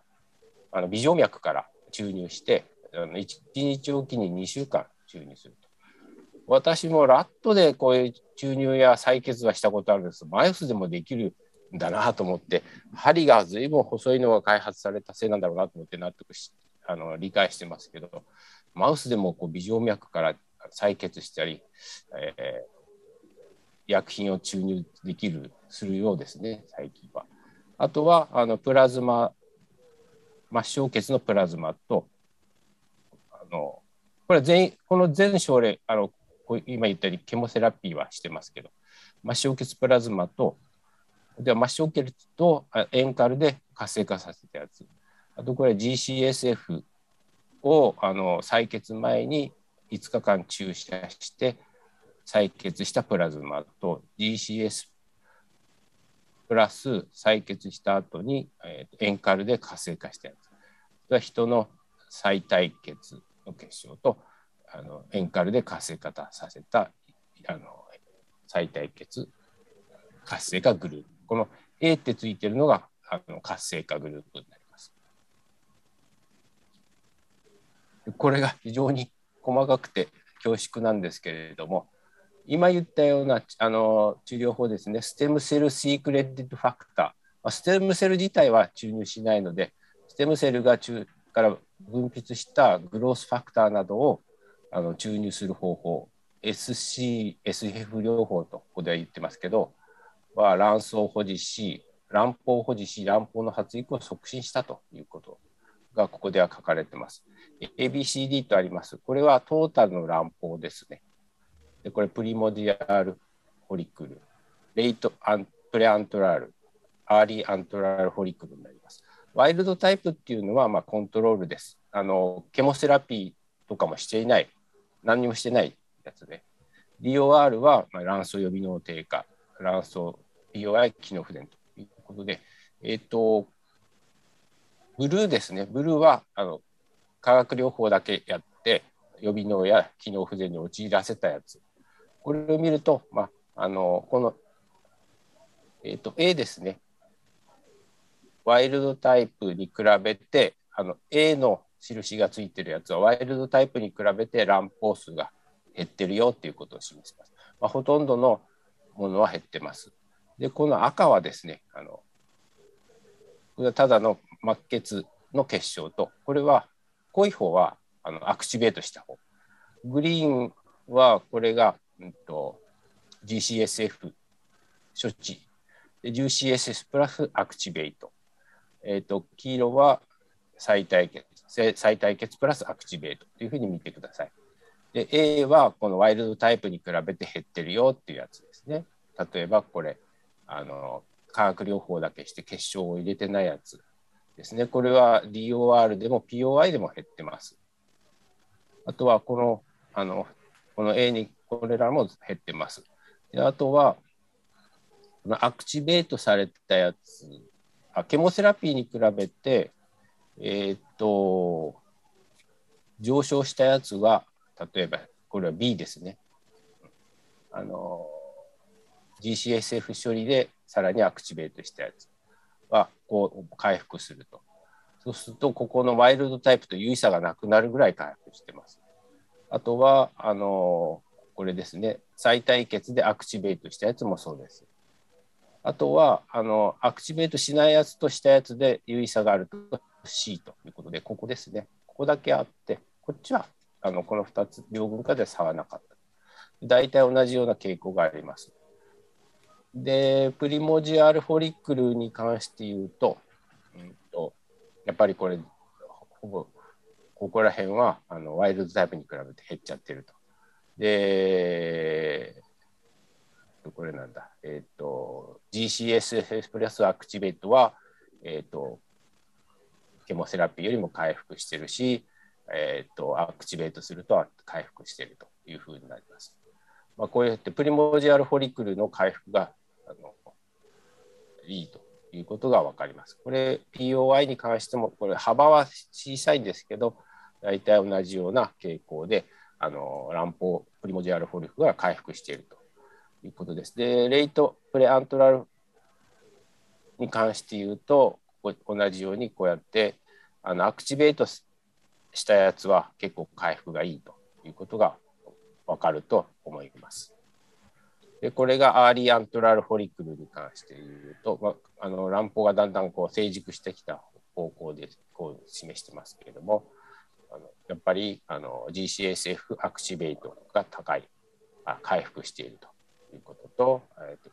あの微静脈から注入してあの1日おきに2週間注入すると。私もラットでこういう注入や採血はしたことあるんですマイスでもできるんだなと思って針が随分細いのが開発されたせいなんだろうなと思って納得しあの理解してますけどマウスでもこう微静脈から採血したり、えー、薬品を注入できるするようですね最近は。あとはあのプラズマ末梢血のプラズマとあのこれ全この全症例あの今言ったようにケモセラピーはしてますけど末梢血プラズマとでは末梢血とエンカルで活性化させたやつあとこれ GCSF をあの採血前に5日間注射して採血したプラズマと GCS プラス採血した後に、えー、エンカルで活性化したやつ。は人の再体血の結晶とあのエンカルで活性化させたあの再体血活性化グループ。この A ってついてるのがあの活性化グループになります。これが非常に細かくて恐縮なんですけれども、今言ったようなあの治療法ですね、ステムセルシークレディットファクター、ステムセル自体は注入しないので、ステムセルが中から分泌したグロースファクターなどをあの注入する方法、SC、SF 療法とここでは言ってますけど、は卵巣を保持し、卵胞を保持し、卵胞の発育を促進したということ。がここでは書かれてます。ABCD とあります。これはトータルの卵胞ですね。でこれ primordial follicle、 late アン preantral、 early antral follicle になります。 wild type っていうのはまあコントロールです。あの chemotherapy とかもしていない、何にもしてないやつで、DOR はまあ卵巣予備能低下、卵巣 POI 機能不全ということで、えっ、ー、と、ブルーですね、ブルーはあの化学療法だけやって、予備能や機能不全に陥らせたやつこれを見ると、まあ、あのこの、えーと、A ですね。ワイルドタイプに比べてあの A の印がついてるやつはワイルドタイプに比べて乱暴数が減ってるよっていうことを示します。まあ、ほとんどのものは減ってます。で、この赤はですね、あのこれはただの末血の結晶と、これは濃い方はあのアクチベートした方。グリーンはこれが、うんと、GCSF 処置。GCSS プラスアクチベート。えっ、ー、と、黄色は再対決、再対決プラスアクチベートというふうに見てください。で、A はこのワイルドタイプに比べて減ってるよっていうやつですね。例えばこれ、あの、化学療法だけして結晶を入れてないやつですね。これは DOR でも POI でも減ってます。あとはこの、あの、この A にこれらも減ってます。であとは、アクチベートされたやつ、あケモセラピーに比べて、えー、っと、上昇したやつは、例えば、これは B ですね。あの、GCSF 処理でさらにアクチベートしたやつは、こう回復すると。そうすると、ここのワイルドタイプと有意差がなくなるぐらい回復してます。あとは、あの、これですね、再対決でアクチベートしたやつもそうです。あとは、あの、アクチベートしないやつとしたやつで有意差があると C ということで、ここですね。ここだけあって、こっちは、あの、この2つ、両軍化で差はなかった。大体同じような傾向があります。で、プリモジアルフォリックルに関して言うと、うんと、やっぱりこれ、ほぼ、ここら辺はあのワイルドタイプに比べて減っちゃってると。で、これなんだ、えっ、ー、と、GCSS プラスアクチベートは、えっ、ー、と、ケモセラピーよりも回復してるし、えっ、ー、と、アクチベートすると回復してるというふうになります。まあ、こうやってプリモジアルフォリクルの回復があのいいということが分かります。これ POI に関してもこれ幅は小さいんですけど大体同じような傾向であの乱暴プリモジュアルフォリクが回復しているということです。で late preantral に関して言うと同じようにこうやってあの activate したやつは結構回復がいいということが分かると思います。でこれが early antral follicle に関して言うと、まあ、あの乱歩がだんだんこう成熟してきた方向でこう示してますけれどもあのやっぱりあの GCSF アクチベートが高いあ回復しているということと,、えーと、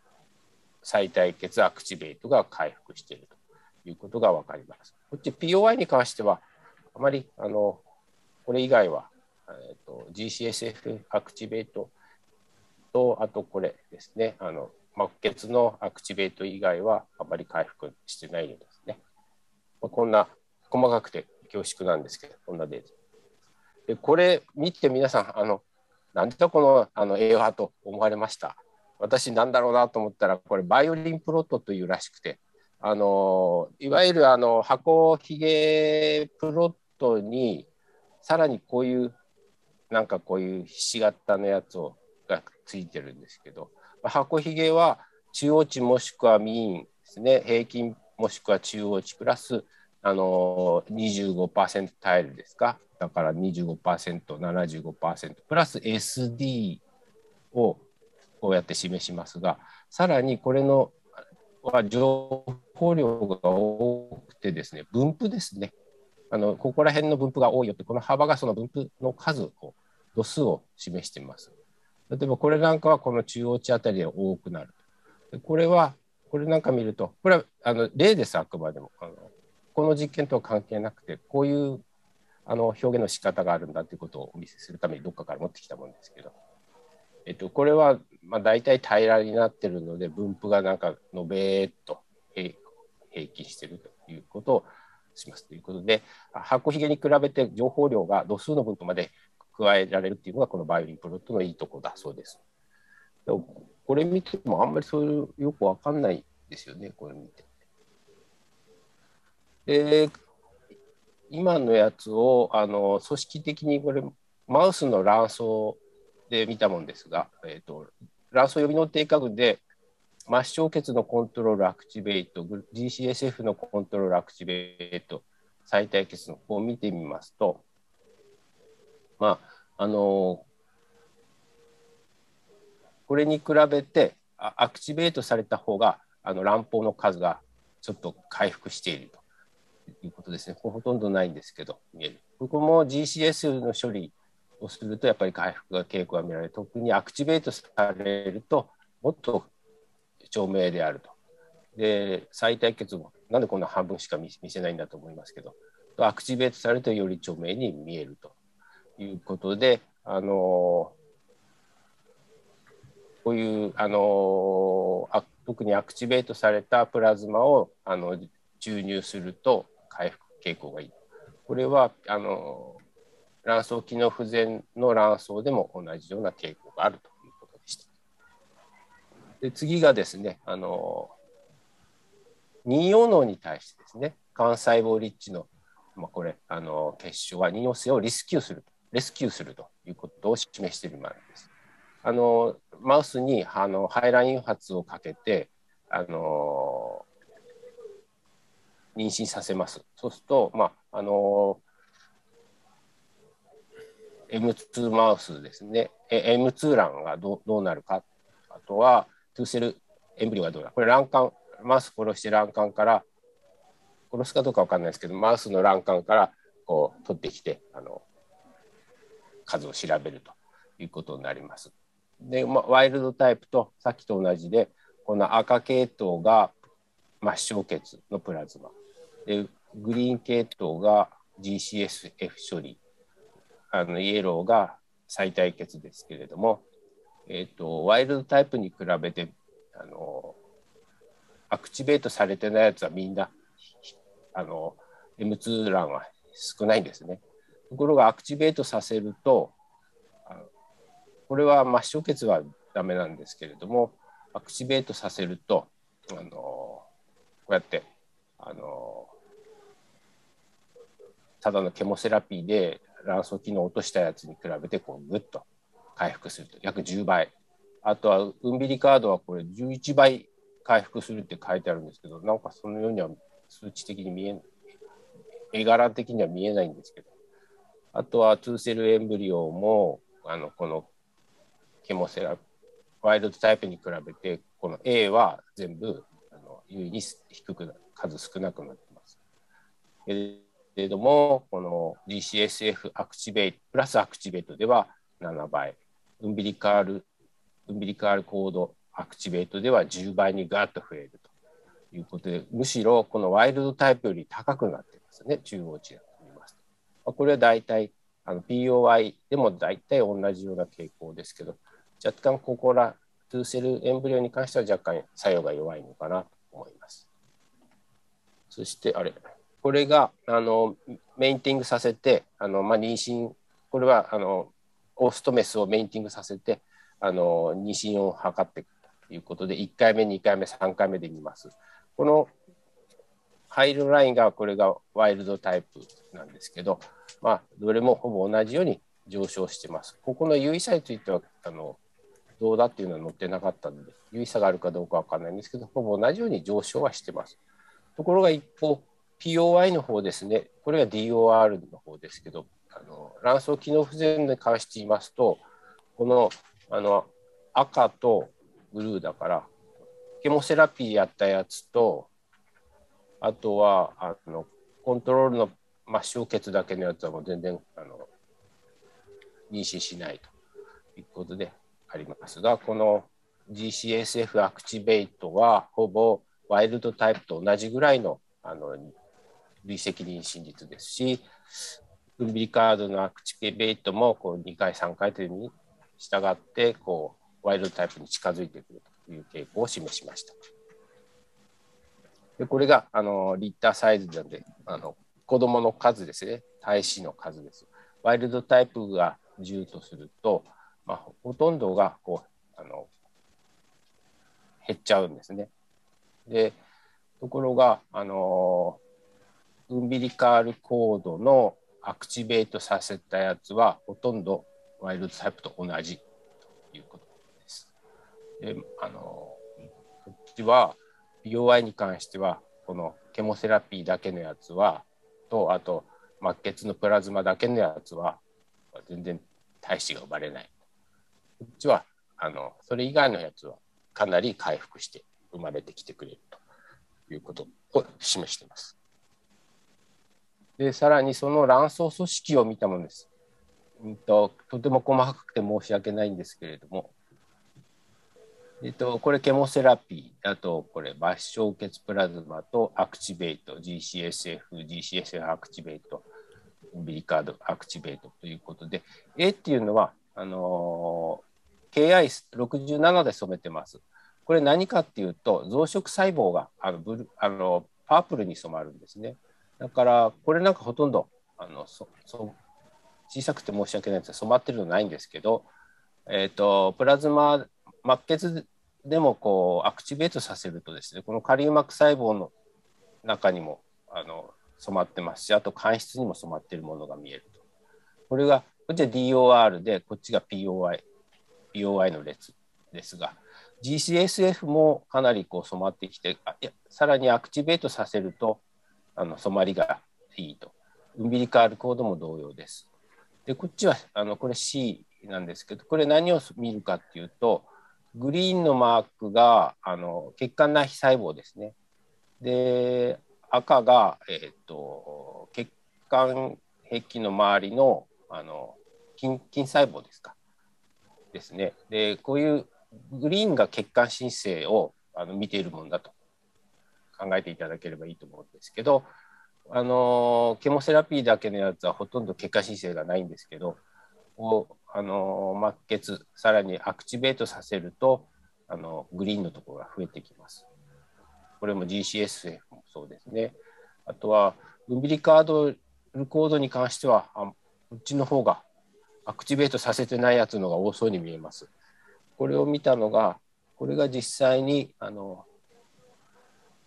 再対決アクチベートが回復しているということが分かります。こっち POI に関してはあまりあのこれ以外は、えーと GCSF アクチベートと、あとこれですね、あの末血のアクチベート以外はあまり回復してないようですね。まあ、こんな細かくて恐縮なんですけど、こんなデータ。でこれ見て皆さん、あのなんだこのあの栄養派と思われました？私なんだろうなと思ったら、これバイオリンプロットというらしくて、あのいわゆるあの箱ひげプロットにさらにこういうなんかこういうひし形のやつをついてるんですけど、箱ひげは中央値もしくはミーンですね、平均もしくは中央値プラスあの25%タイルですか、だから25%、75%プラス SD をこうやって示しますが、さらにこれのは情報量が多くてですね、分布ですね。あのここら辺の分布が多いよって、この幅がその分布の数を、度数を示しています。例えばこれなんかはこの中央値あたりで多くなる。これは、これなんか見ると、これはあの例です、あくまでも。あのこの実験とは関係なくて、こういうあの表現の仕方があるんだということをお見せするためにどっかから持ってきたものですけど、えっと、これはまあ大体平らになってるので、分布がなんかのべーっと平均しているということをしますということで、箱ひげに比べて情報量が度数の分布まで加えられるっていうのがこのバイオリンプロットのいいとこだそうです。でもこれ見てもあんまりそういうよくわかんないですよね、これ見て。で、今のやつをあの組織的にこれマウスの卵巣で見たもんですが、えーと、卵巣予備能低下群で末梢血のコントロールアクチベート、GCSF のコントロールアクチベート、最大血の方を見てみますと、まあ、あのこれに比べてアクチベートされた方があの卵胞の数がちょっと回復しているということですね。ほとんどないんですけど、見える。ここも GCS の処理をするとやっぱり回復が傾向が見られ特にアクチベートされるともっと著名であると。で最大血もなんでこんな半分しか見せないんだと思いますけどアクチベートされるとより著名に見えるということであのこういうあのあ特にアクチベートされたプラズマをあの注入すると回復傾向がいい。これはあの卵巣機能不全の卵巣でも同じような傾向があるということでした。で次がですねあの妊用脳に対してですね幹細胞リッチの、まあ、これあの結晶は妊用性をリスキューするとレスキューするということを示しているものです。あのマウスにあの排卵誘発をかけてあの妊娠させます。そうすると、まああの M2 マウスですね、M2 卵がどどうなるか、あとは two-cell embryo がどうなる、これ卵管、マウス殺して卵管から、殺すかどうか分かんないですけど、マウスの卵管からこう取ってきてあの数を調べるということになります。で、まあ wild type とさっきと同じで、この赤系統が末梢血のプラズマ。で、グリーン系統が GCSF 処理。あのイエローが最大血ですけれども、えーと、ワイルドタイプに比べてあのアクチベートされてないやつはみんなあの M2 欄は少ないんですね。ところがアクチベートさせるとこれは末梢血はダメなんですけれどもアクチベートさせるとあのこうやってあのただのケモセラピーで卵巣機能を落としたやつに比べてこうぐっと回復すると約10倍あとはウンビリカードはこれ11倍回復するって書いてあるんですけどなんかそのようには数値的に見え絵柄的には見えないんですけど。あとは two-cell embryo もあのこのケモセラ wild type に比べてこの A は全部あの有意に低く数少なくなってます。けれどもこの GCSF アクチベイトプラスアクチベートでは7倍 umbilical umbilical cord activate では10倍にガッと増えるということでむしろこの wild type より高くなってますね中央値がますと。これは大体あの POI でも大体同じような傾向ですけど若干ここら two-cell embryo に関しては若干作用が弱いのかなと思います。そしてあれこれがあの mating させてあの、まあ、妊娠これはあのオスとメスを mating させてあの妊娠を図っていくということで1回目2回目3回目で見ます。この入るラインがこれがワイルドタイプなんですけど、まあ、どれもほぼ同じように上昇してます。ここの優位差についてはあのどうだっていうのは載ってなかったので、優位差があるかどうかわかんないんですけど、ほぼ同じように上昇はしてます。ところが一方、POI の方ですね、これが DOR の方ですけど、あの卵巣機能不全に関して言いますと、このあの赤とブルーだから、ケモセラピーやったやつと、あとはあのコントロールの末梢血だけのやつはもう全然あの妊娠しないということで、ありますが、この GCSF アクチベイトはほぼワイルドタイプと同じぐらいのあの累積妊娠率ですし、ウンビリカードのアクチベイトもこう2回、3回というに従ってこうワイルドタイプに近づいてくるという傾向を示しました。でこれがあのリッターサイズなんであの子どもの数ですね、胎子の数です。ワイルドタイプが10とすると、まあ、ほとんどがこうあの減っちゃうんですね。でところがあのウンビリカールコードのアクチベートさせたやつはほとんどワイルドタイプと同じということです。であのこっちは POI に関してはこのケモセラピーだけのやつはとあと末血のプラズマだけのやつは全然体子が生まれない。こっちはあのそれ以外のやつはかなり回復して生まれてきてくれるということを示しています。でさらにその卵巣組織を見たものです。うんと、とても細かくて申し訳ないんですけれども、えっと、これケモセラピー、あとこれ抜小血プラズマとアクチベート、GCSF、GCSF アクチベート、ビリカードアクチベートということで、A っていうのは、あのー、KI67 で染めてます。これ何かっていうと、増殖細胞があのブルあのパープルに染まるんですね。だから、これなんかほとんどあのそそ小さくて申し訳ないですが染まってるのないんですけど、えーと、プラズマ末血でもこうアクチベートさせるとですねこのカリウマ膜細胞の中にもあの染まってますしあと間質にも染まっているものが見えるとこれがこっちは DOR でこっちが POI POI の列ですが GCSF もかなりこう染まってきてあいやさらにアクチベートさせるとあの染まりがいいとウンビリカールコードも同様ですでこっちはあのこれ C なんですけどこれ何を見るかっていうとグリーンのマークがあの血管内皮細胞ですね。で赤が、えーと、血管壁の周りのあの筋筋細胞ですかですね。でこういうグリーンが血管新生をあの見ているものだと考えていただければいいと思うんですけどあのケモセラピーだけのやつはほとんど血管新生がないんですけどをあの末血さらにアクチベートさせるとあのグリーンのところが増えてきます。これも GCSF もそうですね。あとはウンビリカードルコードに関してはあこっちの方がアクチベートさせてないやつのが多そうに見えます。これを見たのがこれが実際にあの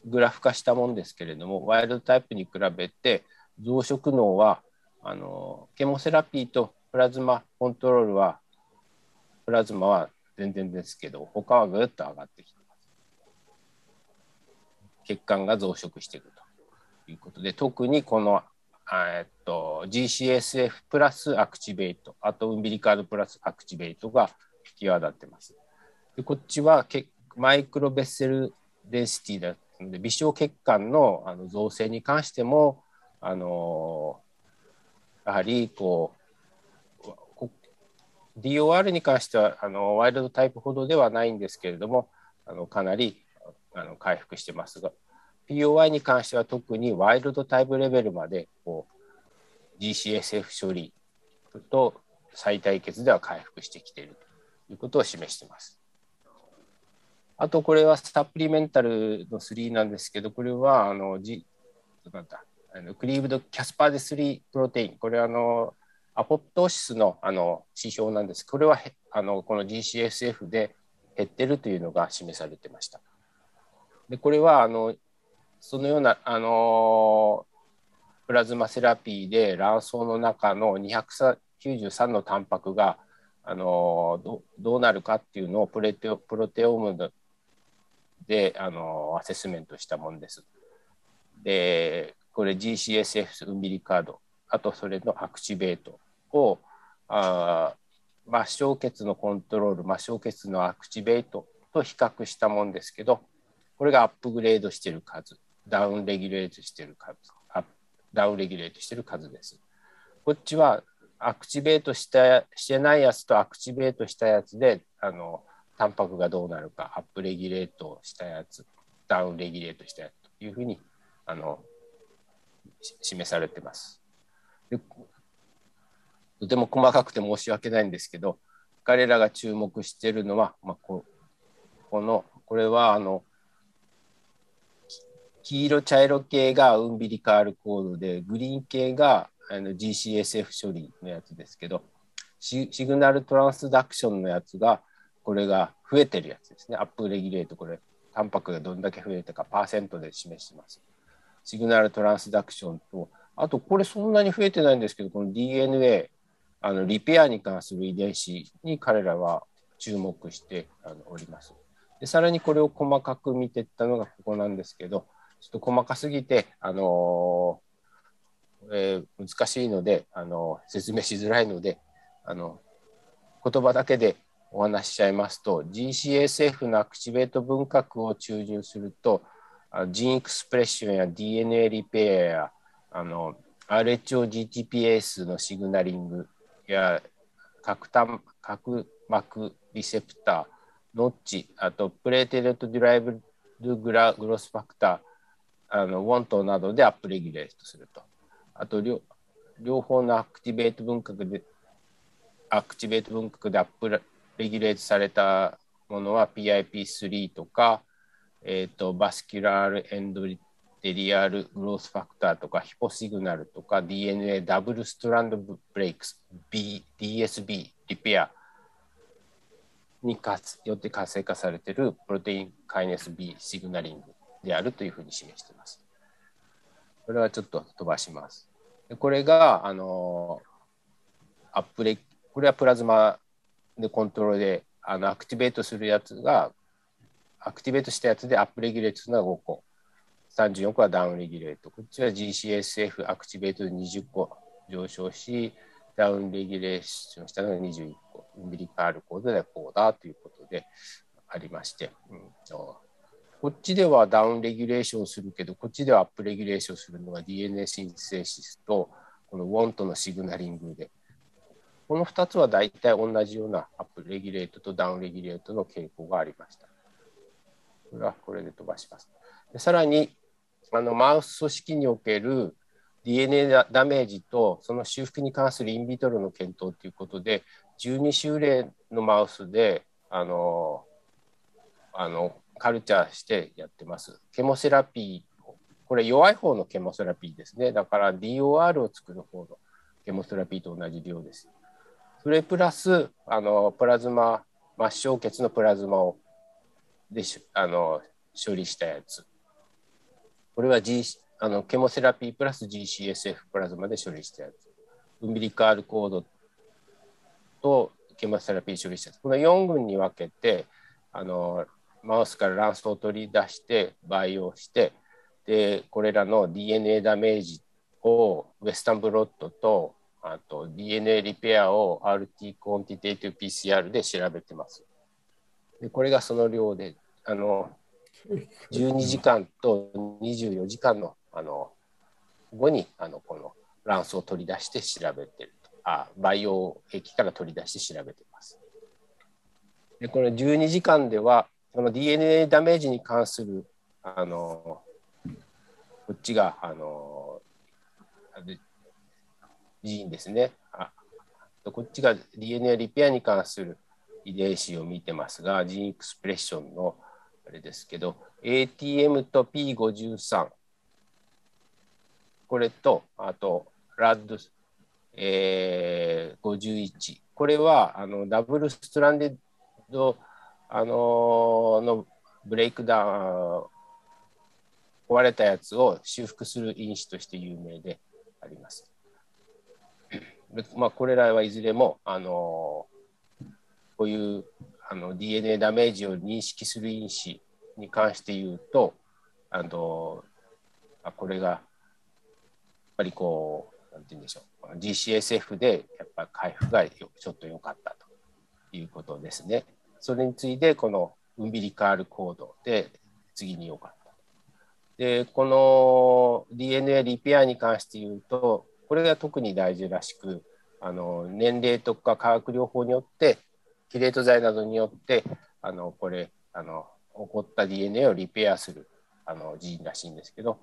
グラフ化したもんですけれどもワイルドタイプに比べて増殖能はあのケモセラピーとプラズマコントロールは、プラズマは全然ですけど、他はぐっと上がってきてます。血管が増殖しているということで、特にこの、えっと、GCSF プラスアクチベート、あとウンビリカードプラスアクチベートが際立ってます。でこっちはマイクロベッセルデンシティだったので微小血管のあの造成に関してもあのやはりこう DOR に関してはあのワイルドタイプほどではないんですけれどもあのかなりあの回復してますが POI に関しては特にワイルドタイプレベルまでこう GCSF 処理と再対決では回復してきているということを示しています。あとこれはサプリメンタルの3なんですけどこれはあの、G、なんだあのクリーブドキャスパーデ3プロテインこれはあのアポプトーシスのあの指標なんです。これはあのこの GCSF で減ってるというのが示されてました。でこれはあのそのようなあのプラズマセラピーで卵巣の中の293のタンパクがあのどどうなるかっていうのをプレテオプロテオームであのアセスメントしたものです。でこれ GCSF ウンビリカードあとそれのアクチベートをあ末梢血のコントロール末梢血のアクチベートと比較したもんですけどこれがアップグレードしている数ダウンレギュレートしている数ダウンレギュレートしている数です。こっちはアクチベートしたしてないやつとアクチベートしたやつであのタンパクがどうなるかアップレギュレートしたやつダウンレギュレートしたやつというふうにあの示されてます。でとても細かくて申し訳ないんですけど彼らが注目しているのは、まあ、ここのこれはあの黄色茶色系がウンビリカールコードでグリーン系があの GCSF 処理のやつですけどシグナルトランスダクションのやつがこれが増えてるやつですね。アップレギュレートこれタンパクがどんだけ増えたかパーセントで示してます。シグナルトランスダクションとあとこれそんなに増えてないんですけどこの DNA あのリペアに関する遺伝子に彼らは注目しております。でさらにこれを細かく見ていったのがここなんですけど、ちょっと細かすぎて、あのえー、難しいので、あの説明しづらいので、あの言葉だけでお話ししちゃいますと、GCSF のアクチベート分割を注入すると、ジンエクスプレッションや DNA リペアやあの RHOGTPS のシグナリングや核端核膜リセプター、ノッチ、あとプレーテレット・デュライブルグラグロスファクター、あのウォントなどでアップレギュレートすると。あと両両方のアクティベート分割でアクティベート分割でアップレギュレートされたものは PIP3 とか、えーと、バスキュラルエンドリデリアルグロースファクターとかヒポシグナルとか DNA ダブルストランドブレイクス B DSB リペアによって活性化されているプロテインカイネス B シグナリングであるというふうに示しています。これはちょっと飛ばします。でこれが、あのアップレこれはプラズマでコントロールであのアクティベートするやつがアクティベートしたやつでアップレギュレートするのが5個。34個はダウンレギュレート。こっちは GCSF アクティベートで20個上昇し、ダウンレギュレーションしたのが21個。ウンビリカールコードでこうだということでありまして、うん、こっちではダウンレギュレーションするけど、こっちではアップレギュレーションするのが DNA シンセシスとこのウォントのシグナリングで、この2つは大体同じようなアップレギュレートとダウンレギュレートの傾向がありました。これはこれで飛ばします。さらにあのマウス組織における DNA ダメージとその修復に関するインビトロの検討ということで12週例のマウスであのあのカルチャーしてやってます。ケモセラピーこれ弱い方のケモセラピーですね。だから DOR を作る方のケモセラピーと同じ量です。それプラスあのプラズマ末梢血のプラズマをであの処理したやつ。これは、G、あのケモセラピープラス GCSF プラズマで処理したやつ。ウンビリカールコードとケモセラピー処理したやつ。この4群に分けて、あのマウスから卵巣を取り出して培養してでこれらの DNA ダメージをウエスタンブロットとあと DNA リペアを RT コンティテイティブ PCR で調べてます。でこれがその量であの12時間と24時間のあの後にあのこの卵巣を取り出して調べてるあ培養液から取り出して調べてます。でこれ12時間ではこの DNA ダメージに関するあのこっちがあのジーンですねあこっちが DNA リペアに関する遺伝子を見てますが、ジーンエクスプレッションのあれですけど、ATM と P53、これと、あと、ラッド、えー、51、これはあのダブルストランデッド、あのー、のブレイクダウン、壊れたやつを修復する因子として有名であります。まあ、これらはいずれも、あのこういうあの DNA ダメージを認識する因子に関して言うとあのあこれがやっぱりこうなんて言うんでしょう GCSF でやっぱ回復がちょっと良かったということですね。それについてこのウンビリカールコードで次に良かった。でこの DNA リペアに関して言うとこれが特に大事らしくあの年齢とか化学療法によってキレート剤などによってあのこれあの起こった DNA をリペアするあのジーンらしいんですけど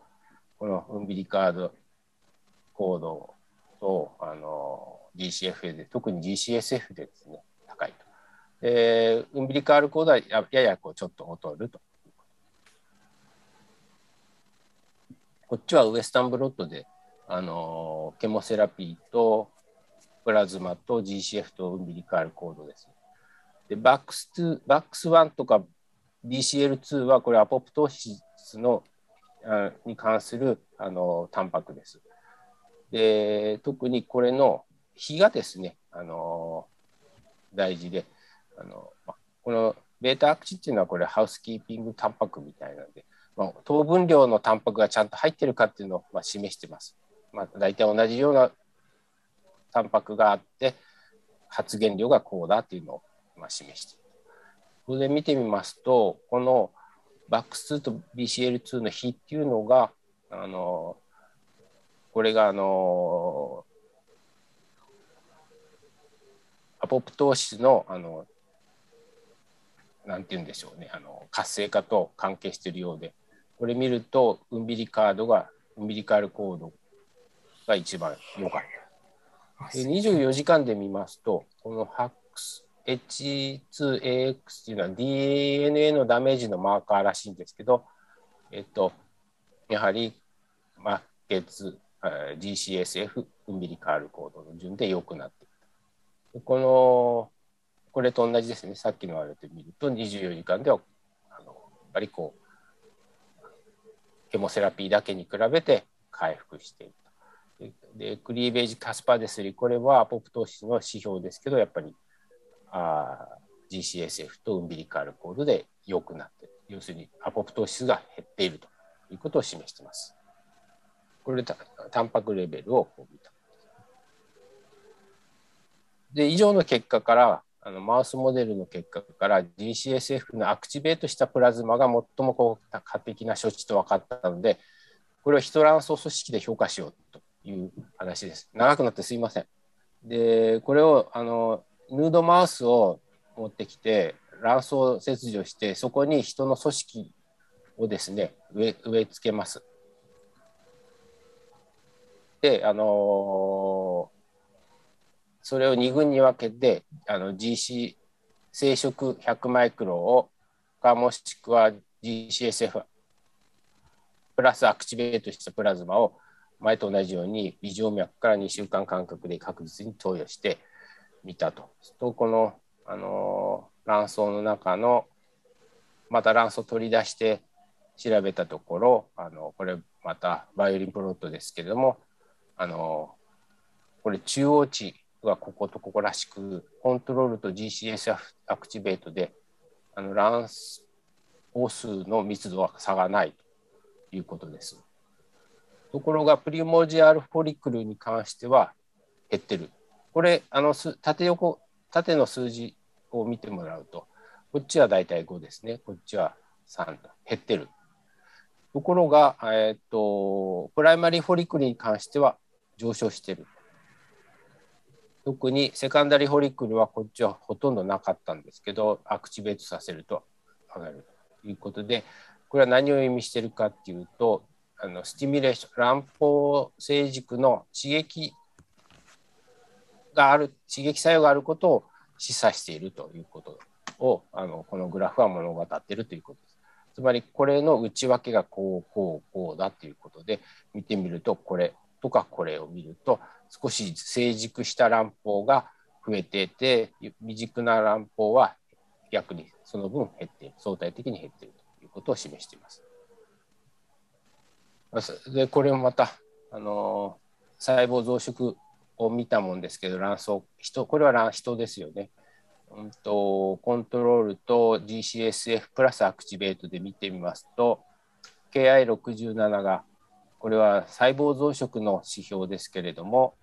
このウンビリカードコードとあの GCFA で特に GCSF でですね高いと。でウンビリカールコードはややこうちょっと劣ると。こっちはウエスタンブロットであのケモセラピーとプラズマと GCF とウンビリカールコードです。で、バックス2、バックス1とか BCL2 はこれアポプトシスのあに関するあのタンパクです。で、特にこれの比がですね、あの大事で、あのこのベータアクチっていうのはこれハウスキーピングタンパクみたいなんで、まあ、糖分量のタンパクがちゃんと入ってるかっていうのをまあ示してます。まあ、大体同じようなタンパクがあって発現量がこうだっていうのをまあ示している。これで見てみますとこの BAX2 と BCL2 の比っていうのがあのこれがあのアポプトーシスのあのなんて言うんでしょうねあの活性化と関係しているようでこれ見るとウンビリカードがウンビリカルコードが一番良かった。で24時間で見ますとこの H2AX っていうのは DNA のダメージのマーカーらしいんですけど、えっと、やはり末血 GCSF ウンビリカールコードの順で良くなっている。このこれと同じですね、さっきのあれで見ると、24時間では、あのやっぱりこう、ケモセラピーだけに比べて回復している。で、クリーベージカスパーデスリ、これはアポプトーシスの指標ですけど、やっぱりあ GCSF とウンビリカルコードで良くなってる。要するにアポプトーシスが減っているということを示しています。これでタンパクレベルを見た。で、以上の結果から、あのマウスモデルの結果から GCSF のアクチベートしたプラズマが最も効果的な処置と分かったので、これをヒト卵巣組織で評価しようという話です。長くなってすいません。で、これをあのヌードマウスを持ってきて、卵巣を切除して、そこに人の組織をですね、植え植え付けます。で、あのそれを2群に分けてあの GC 生殖100マイクロをかもしくは GCSF プラスアクチベートしたプラズマを前と同じように微静脈から2週間間隔で確実に投与してみたと。とこの、あの卵巣の中のまた卵巣取り出して調べたところあのこれまたバイオリンプロットですけれどもあのこれ中央値はこことここらしく、コントロールと GCS アクチベートで、あの卵巣数の密度は差がないということです。ところが、プリモジアルフォリクルに関しては減ってる。これ、あの縦横、縦の数字を見てもらうと、こっちはだいたい5ですね。こっちは3減ってる。ところが、えっ、と、プライマリーフォリクルに関しては上昇してる。特にセカンダリーホリックルはこっちはほとんどなかったんですけどアクチベートさせると上がるということでこれは何を意味してるかっていうとあのスティミュレーション卵胞成熟の刺激がある刺激作用があることを示唆しているということをあのこのグラフは物語っているということです。つまりこれの内訳がこうこうこうだということで見てみるとこれとかこれを見ると少し成熟した卵胞が増えていて未熟な卵胞は逆にその分減っている相対的に減っているということを示しています。でこれもまたあの細胞増殖を見たもんですけど卵巣人これは卵人ですよね。うんとコントロールと GCSF プラスアクチベートで見てみますと KI67 がこれは細胞増殖の指標ですけれども、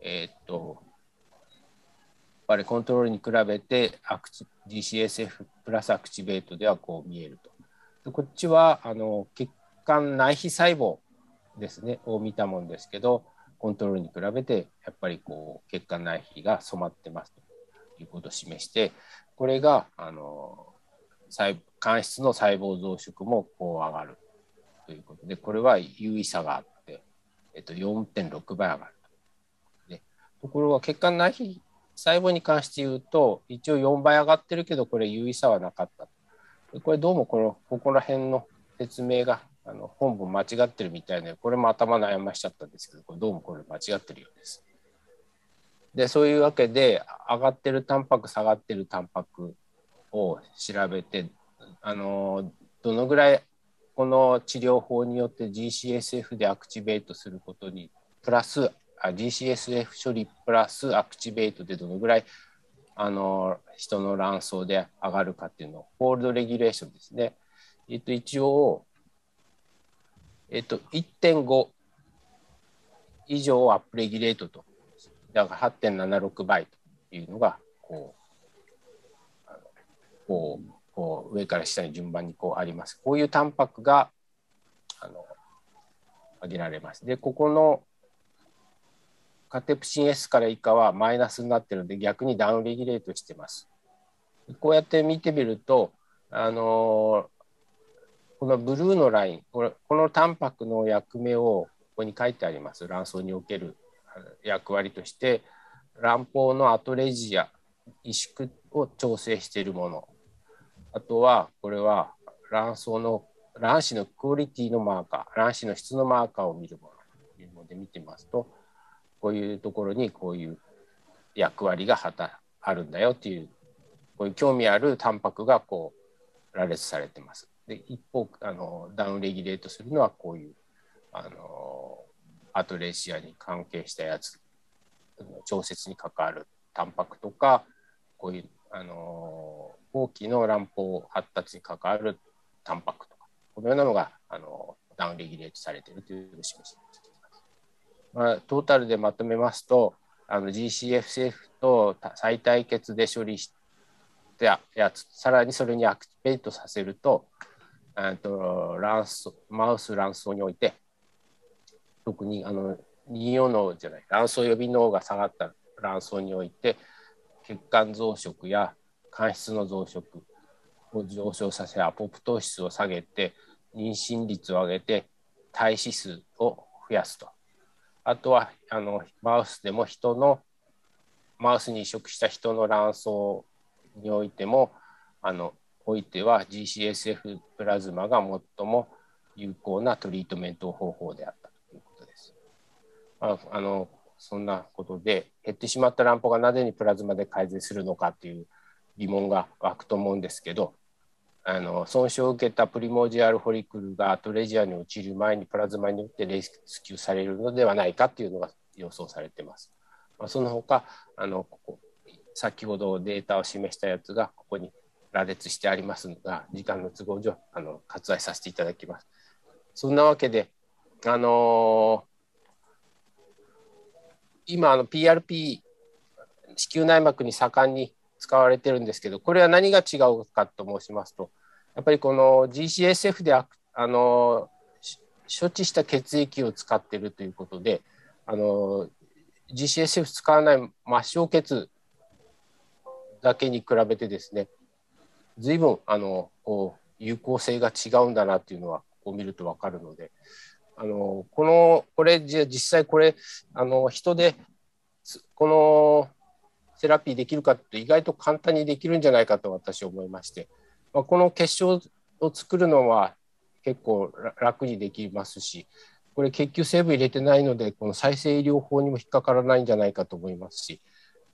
えー、っと、やっぱりコントロールに比べてアクチ GCSF プラスアクチベートではこう見えると。でこっちはあの血管内皮細胞ですね、を見たもんですけど、コントロールに比べてやっぱりこう血管内皮が染まってますということを示して、これがあの細間質の細胞増殖もこう上がるということで、これは優位差があって、えっと、4.6倍上がると。でところが血管内皮細胞に関して言うと、一応4倍上がってるけど、これ優位差はなかったこれどうもこのここら辺の説明があの本文間違ってるみたいで、これも頭悩ましちゃったんですけど、これどうもこれ間違ってるようです。で、そういうわけで、上がってるタンパク、下がってるタンパクを調べて、あのどのぐらいこの治療法によって GCSF でアクチベートすることにプラスあ GCSF 処理プラスアクチベートでどのぐらいあの人の卵巣で上がるかっていうのをホールドレギュレーションですね。えっと、一応、えっと、1.5以上アップレギュレートと、だから8.76倍というのが、こう、こう、こう上から下に順番にこうあります。こういうタンパクが、あの、挙げられます。で、ここのカテプシン S から以下はマイナスになってるので逆にダウンレギュレートしてます。こうやって見てみると、あのこのブルーのラインこのタンパクの役目をここに書いてあります。卵巣における役割として卵胞のアトレジア萎縮を調整しているもの。あとはこれは卵巣の卵子のクオリティのマーカー卵子の質のマーカーを見るもの。というので見てますとこういうところにこういう役割があるんだよっていうこういう興味あるタンパクがこう羅列されてます。で一方あのダウンレギュレートするのはこういうあのアトレシアに関係したやつ調節に関わるタンパクとかこういうあの後期の卵胞発達に関わるタンパクとかこのようなのがあのダウンレギュレートされているというのを示しています。まあ、トータルでまとめますとあの GCFCF と再対決で処理したやつさらにそれにアクティベートさせるとと卵巣マウス卵巣において特にあの24脳じゃない卵巣予備脳が下がった卵巣において血管増殖や間質の増殖を上昇させアポプトーシスを下げて妊娠率を上げて体脂数を増やすと。あとはあのマウスでも人のマウスに移植した人の卵巣においてもあのおいては GCSF プラズマが最も有効なトリートメント方法であったということです。ああのそんなことで減ってしまった卵胞がなぜにプラズマで改善するのかっていう疑問が湧くと思うんですけどあの損傷を受けたプリモジアルフォリクルがトレジアに落ちる前にプラズマによってレスキューされるのではないかというのが予想されています。まあ、その他あのここ先ほどデータを示したやつがここに羅列してありますが時間の都合上あの割愛させていただきます。そんなわけであのー、今あの PRP 子宮内膜に盛んに使われてるんですけどこれは何が違うかと申しますとやっぱりこの GCSF であの処置した血液を使ってるということであの GCSF 使わない末梢血だけに比べてですね随分あのこう有効性が違うんだなっていうのはこう見ると分かるので。あのこのこれじゃ実際これあの人でこのセラピーできるかって意外と簡単にできるんじゃないかと私は思いまして、まあ、この結晶を作るのは結構楽にできますしこれ血球成分入れてないのでこの再生医療法にも引っかからないんじゃないかと思いますし。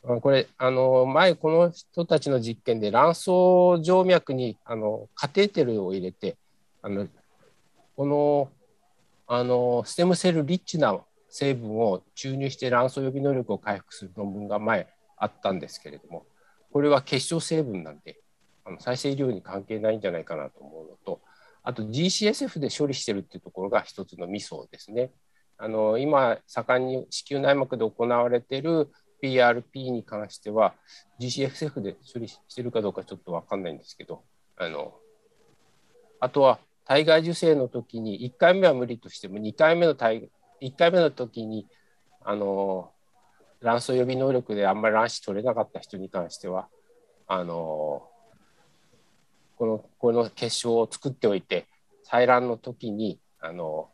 これあの前この人たちの実験で卵巣静脈にあのカテーテルを入れてあのこのあのステムセルリッチな成分を注入して卵巣予備能力を回復する論文が前あったんですけれどもこれは結晶成分なんであの再生医療に関係ないんじゃないかなと思うのとあと GCSF で処理してるっていうところが一つのミソですね。あの今盛んに子宮内膜で行われている PRP に関しては GCSF で処理してるかどうかちょっと分かんないんですけどあのあとは体外受精の時に1回目は無理としても2回目の体1回目の時にあの卵巣予備能力であんまり卵子取れなかった人に関してはあのこのこの結晶を作っておいて採卵の時にあの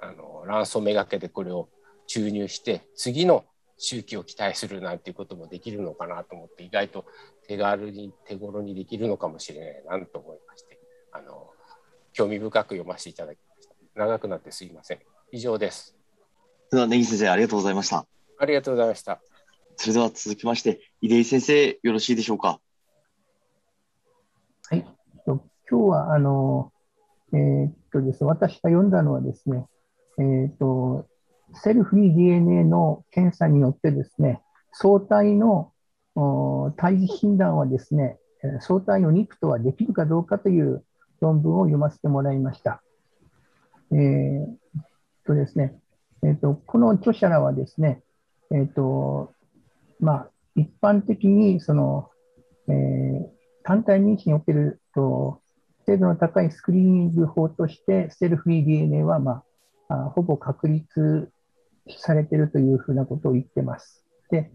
あの卵巣めがけでこれを注入して次の周期を期待するなんていうこともできるのかなと思って意外と手軽に手頃にできるのかもしれないなと思いましてあの興味深く読ませていただきました長くなってすいません以上ですでは、根岸先生、ありがとうございました。ありがとうございました。それでは続きまして、出井先生、よろしいでしょうか？はい。今日は、あの、えー、っとですね、私が読んだのはですね、えー、っと、セルフリー DNA の検査によってですね、相対の胎児診断はですね、相対の肉とはできるかどうかという論文を読ませてもらいました。えー、とですね、えーと、この著者らはですね、えーとまあ、一般的にその、えー、単体妊娠におけると精度の高いスクリーニング法としてセルフリー DNA は、まあ、あほぼ確立されてるというふうなことを言ってます。で、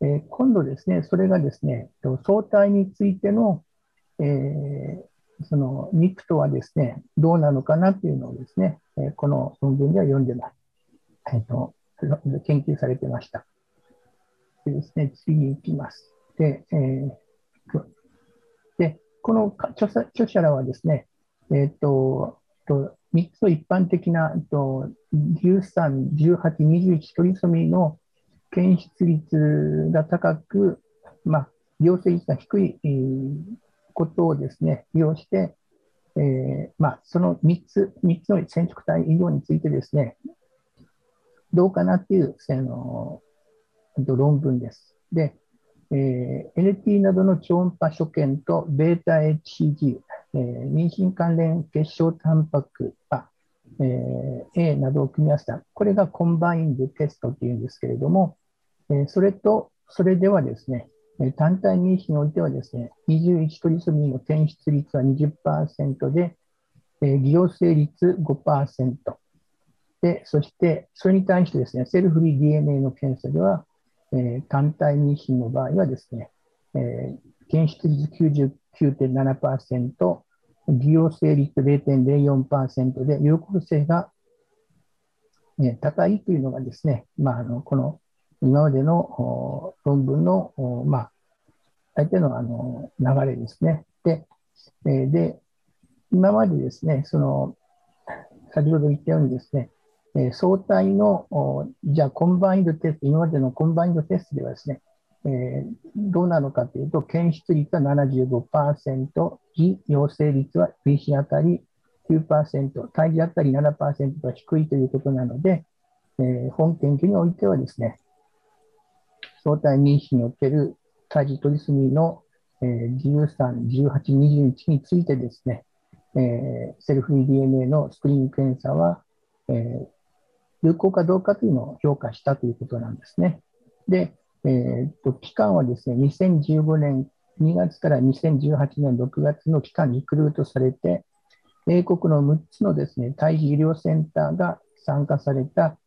えー、今度ですね、それがですね、相対についての、えー、その肉とはですね、どうなのかなというのをですね、え、この論文では読んでます。えーと、研究されてました。でですね、次に行きます。で、えー、でこの著者らはですね、えっ、ー、と、と3つの一般的なえっと13、18、21トリソミの検出率が高く、まあ、陽性率が低い、えー、ことをですね、利用して、えーまあ、その3つ、3つの染色体医療についてですね、どうかなっていう、あの論文です。で、えー、NT などの超音波所見と βHCG、えー、妊娠関連結晶タンパク、あえー、A などを組み合わせた、これがコンバインドテストっていうんですけれども、えー、それと、それではですね、単体妊娠においてはですね、21トリソミーの検出率は20%で、えー、偽陽性率5%。で、そして、それに対してですね、セルフリー DNA の検査では、えー、単体妊娠の場合はですね、えー、検出率99.7%、偽陽性率0.04%で、有効性が、え、高いというのがですね、まあ、あのこの今までの論文の、まあ、大抵のあの流れですね。で、え、で、今までですね、その、先ほど言ったようにですね、え、双胎の、じゃあ combined test、今までの combined test ではですね、えー、どうなのかというと、検出率は75%、偽陽性率は PC あたり9%、胎児あたり7%と低いということなので、えー、本研究においてはですね、双胎妊娠における胎児取り済みの、えー、13、18、21についてですね、えー、セルフ DNA のスクリーン検査は、えー、有効かどうかというのを評価したということなんですね。で、えー、と期間はですね、2015年2月から2018年6月の期間にリクルートされて、英国の6つのですね、胎児医療センターが参加された、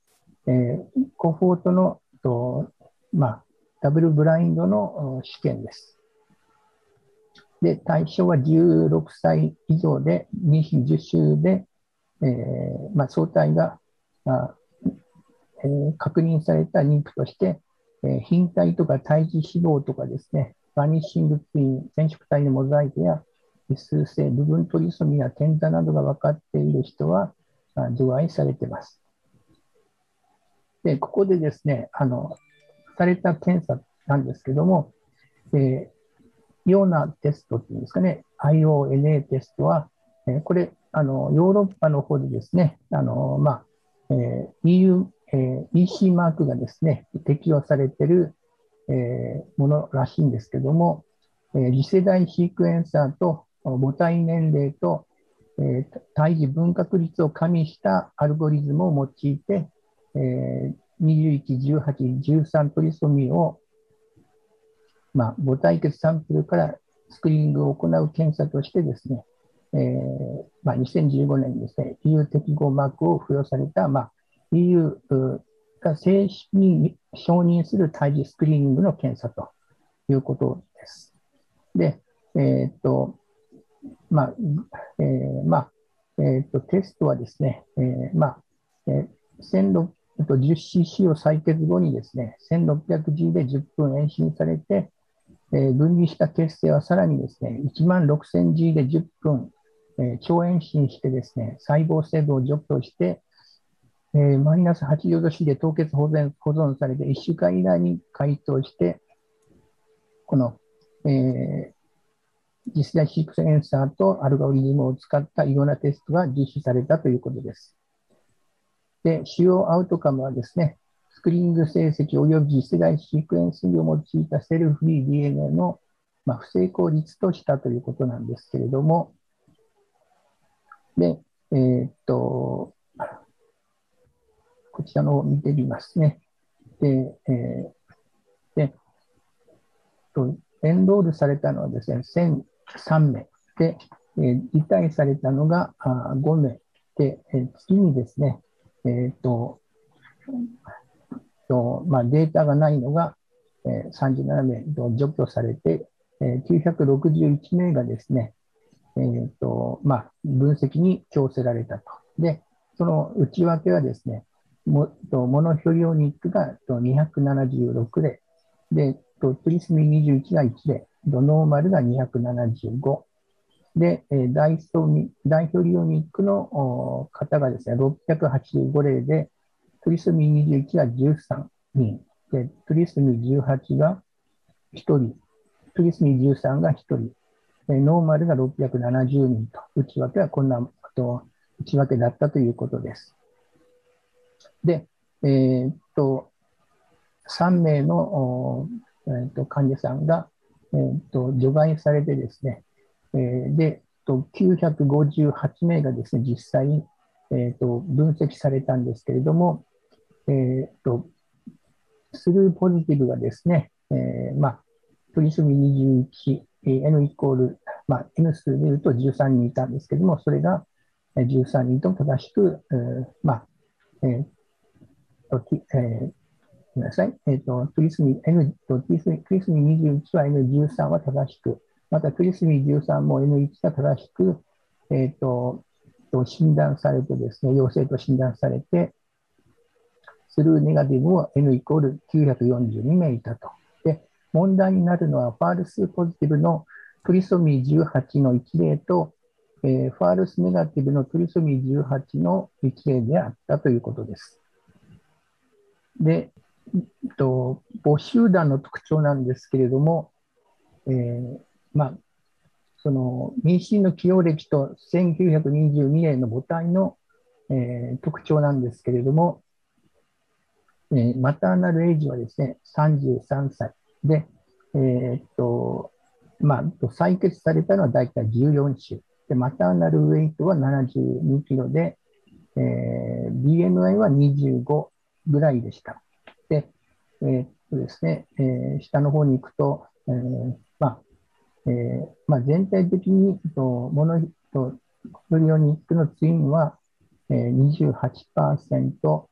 えー、コフォートのと、まあ、ダブルブラインドの試験です。で、対象は16歳以上で、妊娠10週で、えーまあ、相対が、あえー、確認された妊婦として、えー、貧体とか胎児脂肪とかですね、バニッシングツイン、染色体のモザイクや数性、部分トリソミや転座などが分かっている人は除外されています。で、ここでですね、あの、された検査なんですけども、えー、ようなテストっていうんですかね、IONA テストは、えー、これ、あの、ヨーロッパの方でですね、あの、まあ、えー、EU えー、EC マークがですね、適用されている、えー、ものらしいんですけども、えー、次世代シークエンサーと母体年齢と、えー、胎児分割率を加味したアルゴリズムを用いて、えー、21、18、13トリソミーを、まあ、母体血サンプルからスクリーニングを行う検査としてですね、えーまあ、2015年にですね、EU 適合マークを付与された、まあ、EU が正式に承認する胎児スクリーニングの検査ということです。で、えっ、と、まあ、えー、まあ、えっ、と、テストはですね、えー、まあ、えー、10cc を採血後にですね、1600G で10分延伸されて、えー、分離した血清はさらにですね、1万 6000G で10分、えー、超延伸してですね、細胞成分を除去して、えー、マイナス80度 C で凍結保存保存されて1週間以内に解凍して、この、えー、実際シークセンサーとアルゴリズムを使ったいろんなテストが実施されたということです。で、主要アウトカムはですね、スクリーニング成績及び次世代シークエンシングを用いたセルフリー DNA の、まあ、不成功率としたということなんですけれども、で、えー、っと、こちらのを見てみますね。で、えー、で、とエンロールされたのはですね、1003名で、えー、辞退されたのがあ5名で、えー、次にですね、えーととまあ、データがないのが、えー、37名と除去されて、えー、961名がですね、えーとまあ、分析に強せられたと。で、その内訳はですね、モノフィリオニックが276例、で、トリスミ21が1例、ドノーマルが275、で、ダイソミダイヒョリオニックの方がですね、685例で、トリスミ21が13人、で、トリスミ18が1人、トリスミ13が1人、ノーマルが670人と、内訳はこんなと内訳だったということです。で、えー、っと、3名の、えー、っと患者さんが、えー、っと除外されてですね、えー、で、と958名がですね、実際、えー、と分析されたんですけれども、えー、とスルーポジティブがですね、えー、まあ、トリスミ21、N イコール、まあ、N 数でいうと13人いたんですけれども、それが13人と正しく、えー、まあ、えーとえー、ごめんなさい、えーと、トリスミ N とトリスミ21は N13 は正しく、またクリスミ13も N1 が正しく、えーと、診断されてですね、陽性と診断されて、スルーネガティブも N イコール942名いたと。で、問題になるのは、ファールスポジティブのトリソミー18の1例と、えー、ファールスネガティブのトリソミー18の1例であったということです。で、えっと、母集団の特徴なんですけれども、えー、まあ、その民進の起用歴と1922年の母体の、えー、特徴なんですけれども、えー、マターナルエイジはですね、33歳で、えー、っと、まあ、採血されたのは大体14週。で、マターナルウェイトは72キロで、えー、BMI は25ぐらいでした。で、えー、っとですね、えー、下の方に行くと、えー、まあ、えーまあ、全体的にとモノとフリオニックのツインは、えー、28%、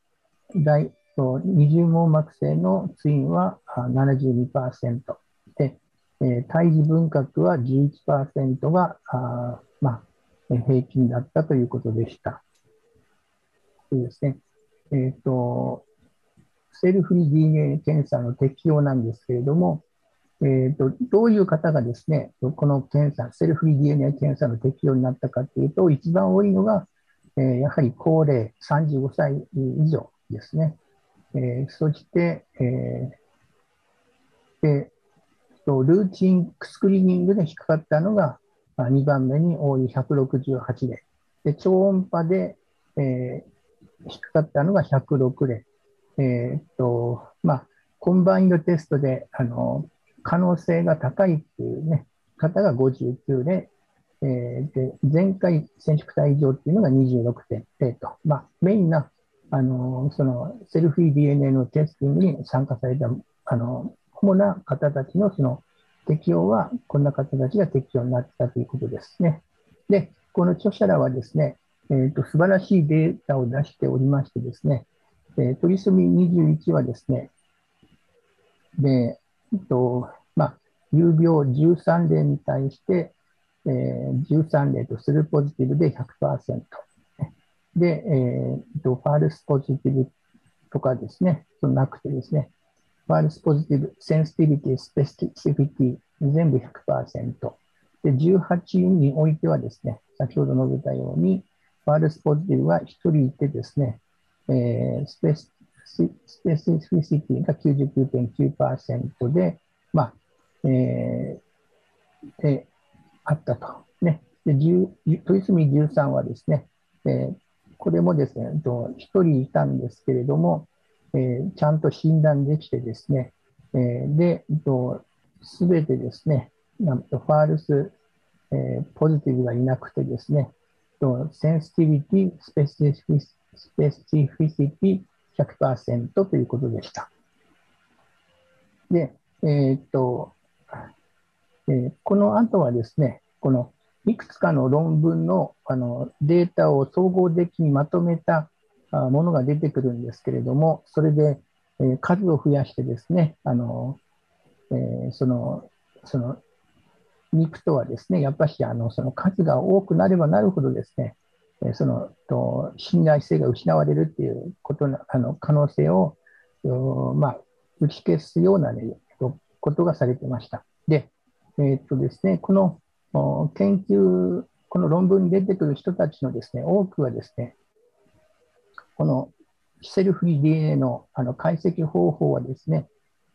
大と二重網膜性のツインは72%で、えー、胎児分割は11%があ、あ、平均だったということでした。そうですね。えっ、ー、と、セルフリー DNA 検査の適用なんですけれども、えーと、どういう方がですね、この検査、セルフリー DNA 検査の適用になったかというと、一番多いのが、えー、やはり高齢、35歳以上ですね。えー、そして、えー、でルーチンスクリーニングで引っかかったのが2番目に多い168例。で超音波で、えー、引っかったのが106例。えー、っとまあ、コンバインドテストであの可能性が高いっていうね、方が59で、えー、で前回染色体異常っていうのが26.0と、まあ、メインな、あのそのセルフィー DNA のテスティングに参加された、あの主な方たちのその適用は、こんな方たちが適用になったということですね。で、この著者らはですね、えーと、素晴らしいデータを出しておりましてですね、えー、 trisomy 21はですね、で、えっと、まあ、有病13例に対して、えー、13例 true positive で100%。で、えー、と false positive とかですね、そのなくてですね、 false positive、 sensitivity、 specificity、全部100%。で、18においてはですね、先ほど述べたように、ファールスポジティブは1人いてですね、えー、スペススペシフィシティが99.9%で、まあ、えー、で、あったと。ね。で、トリスミ13はですね、えー、これもですね、1人いたんですけれども、えー、ちゃんと診断できてですね、えー、で、すべてですね、 false、えー、 positive がいなくてですね、 sensitivity、 specifi- specificity 100%ということでした。で、えー、っと、えー、この後はですね、このいくつかの論文のあのデータを総合的にまとめたものが出てくるんですけれども、それで、えー、数を増やしてですね、あのえー、そのその肉とはですね、やっぱりあのその数が多くなればなるほどですね、えそのと信頼性が失われるっていうことのあの可能性を、まあ、打ち消すような、ね、ことがされてました。で、えー、っとですね、この研究、この論文に出てくる人たちのですね、多くはですね、このセルフリー DNA のあの解析方法はですね、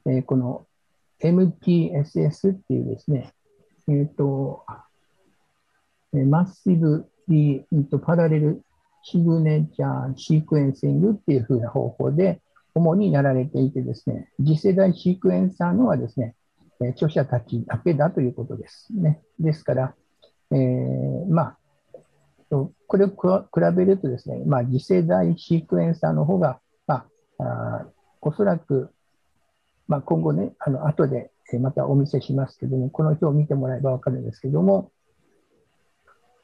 えー、この MPSS っていうですね、えっ、ー、と、マッシブリーパラレルシグネチャーシークエンシングっていう風な方法で主にやられていてですね、次世代シークエンサーのはですね、著者たちだけだということですね。ですから、えー、まあ、これを比べるとですね、まあ、次世代シークエンサーの方が、まあ、あおそらく、まあ、今後ね、あの後でまたお見せしますけども、この表を見てもらえば分かるんですけども、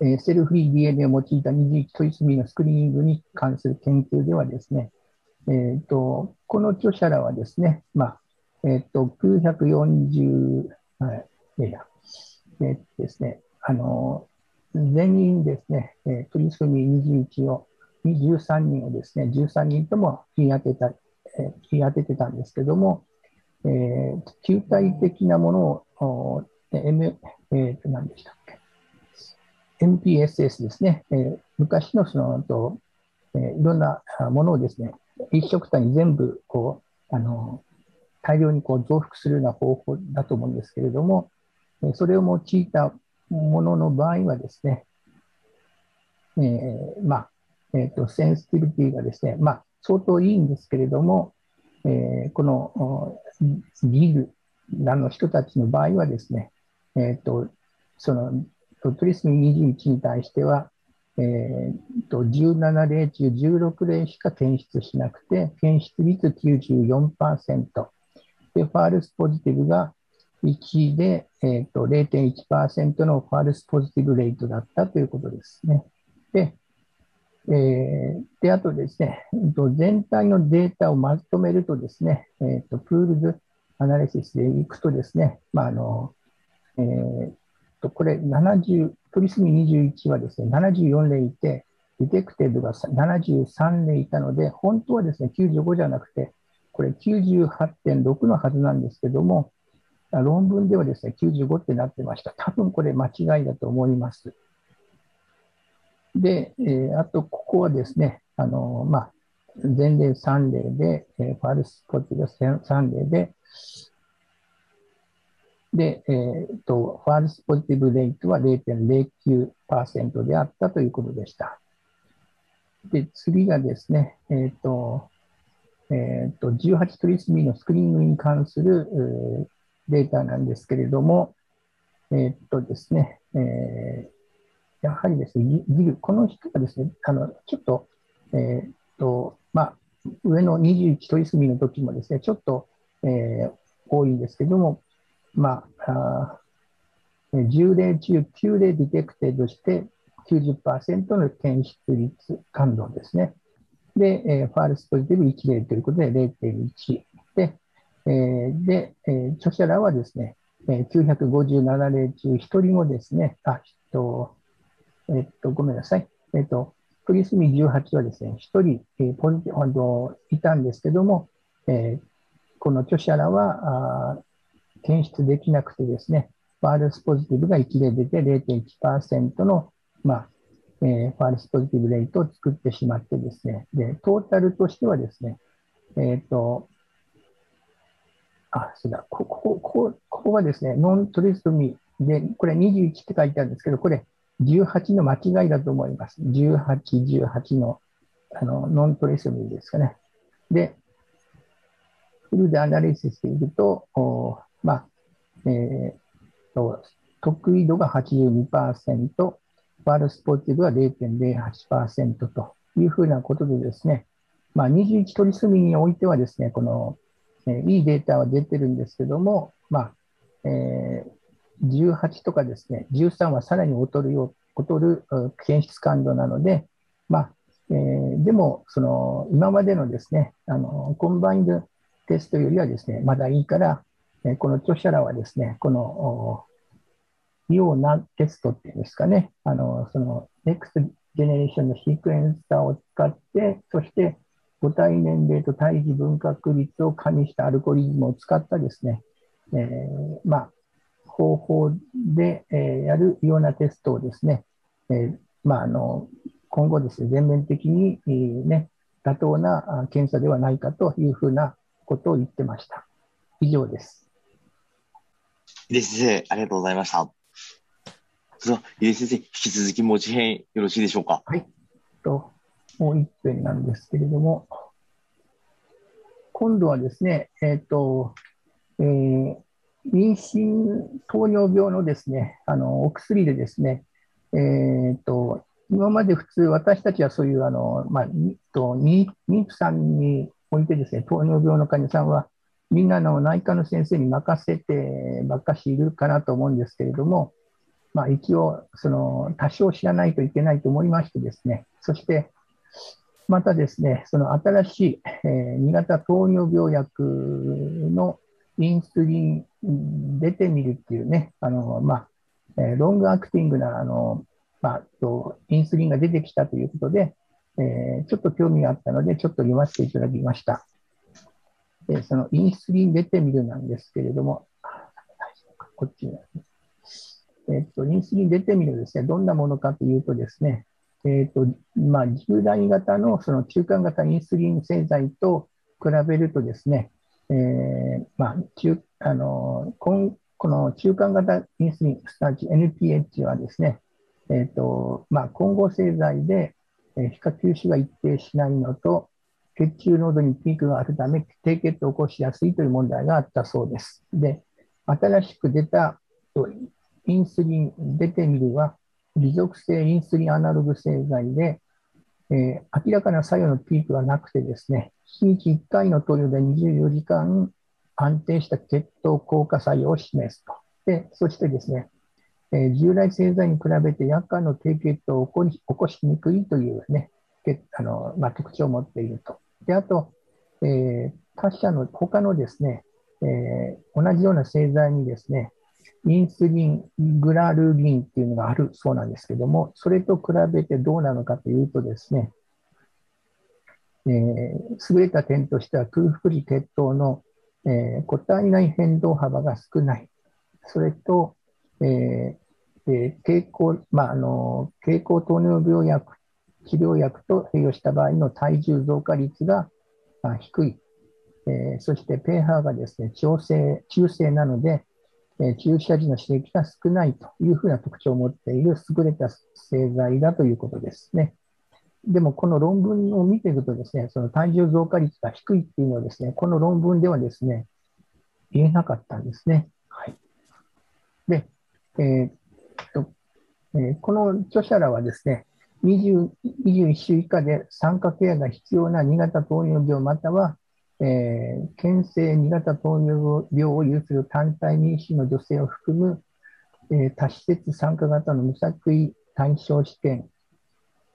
えセルフリー DNA を用いた二次トリスミのスクリーニングに関する研究ではですね、えーと、この著者らはですね、まあえーと、940、はい、いやいや、えー、ですね、あの全員ですね、えー、トリスミ21を、13人をですね、13人とも日当てた、えー、日当ててたんですけども、えー、球体的なものを、M、えー、何でしたっけ？MPSS ですね、えー、昔のそのと、えー、いろんなものをですね、一色体に全部こうあの大量にこう増幅するような方法だと思うんですけれども、それを用いたものの場合はですね、えー、まあ、えっ、ー、と、センシティビティがですね、まあ、相当いいんですけれども、えー、このギルらの人たちの場合はですね、えっ、と、そのトリスミ21に対しては、えー、と17例中16例しか検出しなくて、検出率94%。で、ファールスポジティブが1で、えー、と0.1%のファルスポジティブレートだったということですね。で、えー、であとですね、全体のデータをまとめるとですね、えー、とプールズアナリシスでいくとですね、まああのえー、と、これ70、 trisomy 21はですね、74例いて、 detected が73例いたので、本当はですね、95じゃなくて、これ98.6のはずなんですけども、論文ではですね、95ってなってました。多分これ間違いだと思います。で、えー、あと、ここはですね、あのまあ、全例3例で、えー、 false positive が3例で、で、えーと、ファールスポジティブレイトは0.09%であったということでした。で、次がですね、えっ、ー、と、えっ、ー、と、18トリスミーのスクリーニングに関する、えー、データなんですけれども、えっ、とですね、えー、やはりですね、ギル、この人がですね、あの、ちょっと、えっ、と、まあ、上の21トリスミーの時もですね、ちょっと、えー、多いんですけども、まあ、10例中9例 detected して90%の検出率感度ですね。で、えー、 false positive 1例ということで0.1で、えー、で、えー、著者らはですね、え957例中1人もですね、あ、えっと、えっと、ごめんなさい。えっと、 trisomy 18はですね、1人、えー、 positive、いたんですけども、えー、この著者らは、あ検出できなくてですね、ファールスポジティブが1で出て0.1%の、まあえー、ファールスポジティブレートを作ってしまってですね、で、トータルとしてはですね、えっ、ー、と、あ、そうだ、ここ、ここ、ここがですね、ノントリストミーで、これ21って書いてあるんですけど、これ18の間違いだと思います。18、18のあのノントリストミーですかね。で、フルでアナリシスしていると、おまあえーと、得意度が82%、ファールスポーティブは0.08%というふうなことでですね、まあ、21取り住みにおいてはですね、この、え、いいデータは出てるんですけども、まあえー、18とかですね、13はさらに劣るよ劣る検出感度なので、まあえー、でもその今までのですねあの combined test よりはですねまだいいから、え、この著者らはですねこのようなテストっていうんですかね、あのその NEXT ジェネレーションのシークエンサーを使って、そして母体年齢と胎児分画率を加味したアルゴリズムを使ったですね、えー、まあ、方法で、えー、やるようなテストをですね、えー、まあ、あの今後ですね、全面的に、えー、ね、妥当な検査ではないかというふうなことを言ってました。以上です。井出先生、ありがとうございました。それは、井出先生、引き続き持ち編よろしいでしょうか？はい。と、もう一編なんですけれども、今度はですね、えっ、ー、と、えー、妊娠糖尿病のですね、あの、お薬でですね、えっ、ー、と、今まで普通私たちはそういうあの、まあ、と妊婦さんにおいてですね、糖尿病の患者さんはみんなの内科の先生に任せてばっかしいるかなと思うんですけれども、まあ、一応その多少知らないといけないと思いましてですね、そしてまたですね、その新しい、えー、2型糖尿病薬のインスリン出てみるっていうね、あのまあえー、ロングアクティングなあの、まあ、とインスリンが出てきたということで、えー、ちょっと興味があったので、ちょっと読ませていただきました。でそのインスリン出てみるなんですけれども、こっちに、えっと、インスリン出てみるですね、どんなものかというとですね、えっとまあ、従来型のその中間型インスリン製剤と比べるとですね、えーまあ、中あのこの中間型インスリン、すなわち NPH はですね、えーとまあ、混合製剤で、えー、皮下吸収が一定しないのと、血中濃度にピークがあるため、低血糖を起こしやすいという問題があったそうです。で、新しく出たインスリン出てみるは、持続性インスリンアナログ製剤で、えー、明らかな作用のピークがなくてですね、1日1回の投与で24時間安定した血糖効果作用を示すと。で、そしてですね、えー、従来製剤に比べて夜間の低血糖を起こ起こしにくいというね、あのまあ、特徴を持っていると。で、あと、えー、他社の他のですね、えー、同じような製剤にですね、インスリン、グラルリンっていうのがあるそうなんですけども、それと比べてどうなのかというとですね、えー、優れた点としては空腹時血糖の、えー、個体内変動幅が少ない。それと、えーえー、経口、まあ、あの、経口糖尿病薬、治療薬と併用した場合の体重増加率があ低い。えー、そして、pH がですね、調整、中性なので、注射時の刺激が少ないというふうな特徴を持っている優れた製剤だということですね。でも、この論文を見ていくとですね、その体重増加率が低いっていうのはですね、この論文ではですね、言えなかったんですね。はい。で、えー、っと、えー、この著者らはですね、20 21週以下で酸化ケアが必要な2型糖尿病またはえー、検性2型糖尿病を有する単体妊娠の女性を含む、えー、多施設参加型の無作為対象試験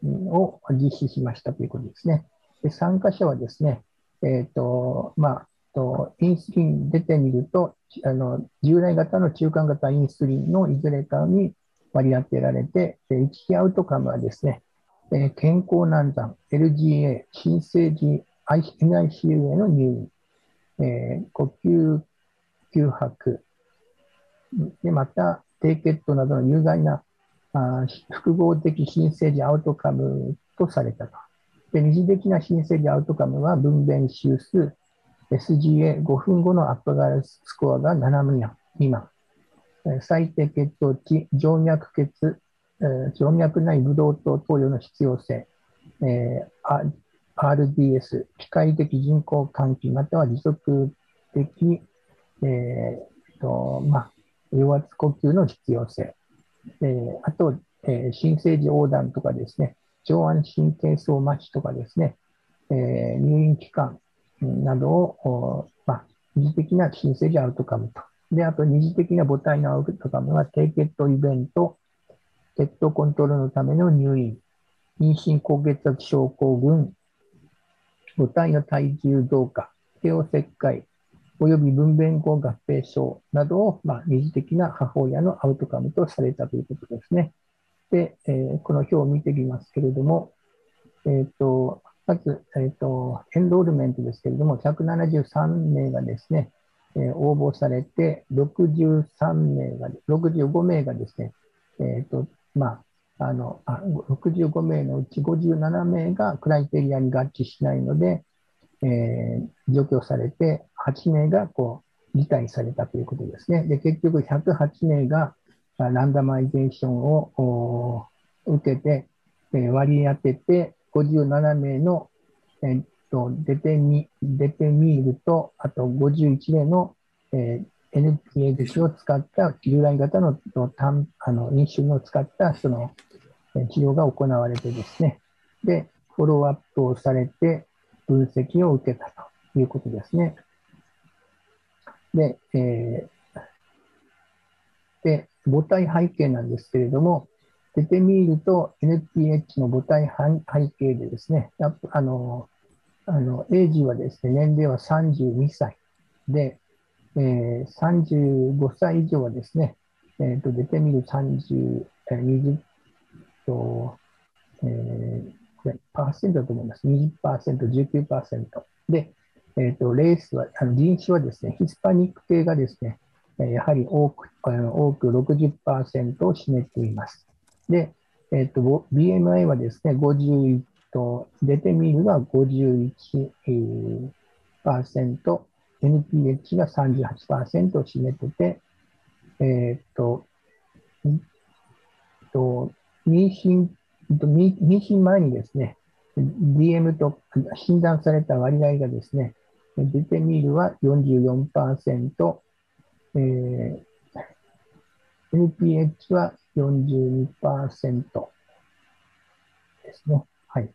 を実施しましたということですね。で参加者はですね、えーとまあ、とインスリン出てみるとあの、従来型の中間型インスリンのいずれかに割り当てられて、一時アウトカムはですね、えー、健康難産、LGA、新生児 NICU への入院、えー、呼吸吸迫、でまた低血糖などの有害なあ複合的新生児アウトカムとされたと。で二次的な新生児アウトカムは分娩周数、SGA5 分後のアップガラススコアが7未満、最低血糖値、静脈血、静脈内ブドウ糖投与の必要性、えー、RDS、機械的人工換気または持続的、えーとまあ、弱圧呼吸の必要性、えー、あと、えー、新生児横断とかですね、上腕神経層麻痺とかですね、えー、入院期間などを、まあ、二次的な新生児アウトカムと。で、あと二次的な母体のアウトカムは低血糖イベント、血糖コントロールのための入院、妊娠高血圧症候群、母体の体重増加、帝王切開、および分娩後合併症などを、まあ、二次的な母親のアウトカムとされたということですね。で、えー、この表を見てみますけれども、えーと、まず、えーと、エンロールメントですけれども、173名がですね、えー、応募されて、63名が、65名がですね、えーとまあ、あのあ65名のうち57名がクライテリアに合致しないので、えー、除去されて、8名がこう辞退されたということですね。で、結局108名がランダマイゼーションを受けて、えー、割り当てて、57名の、えー、っとデテミデテミールと、あと51名の、えー、NPH を使った従来型のあの飲酒を使ったその治療が行われてですね、で、フォローアップをされて分析を受けたということですね。で、えー、で母体背景なんですけれども、デテミールと NPH の母体背景でですね、やっぱあの、あの、エイジはですね、年齢は32歳で、えー、35歳以上はですね、えーと、デテミール30、えー、20と、えー、これパーセントだと思います。20%、19%。で、えーと、レースは、あの人種はですね、ヒスパニック系がですね、やはり多く多く60%を占めています。で、えっ、ー、と、BMI はですね、51と、デテミールは51%、NPH が38%を占めてて、えっ、ー、と、と妊娠妊娠前にですね、DM と診断された割合がですね、デテミールは44%、えー、NPH は42%ですね。はい。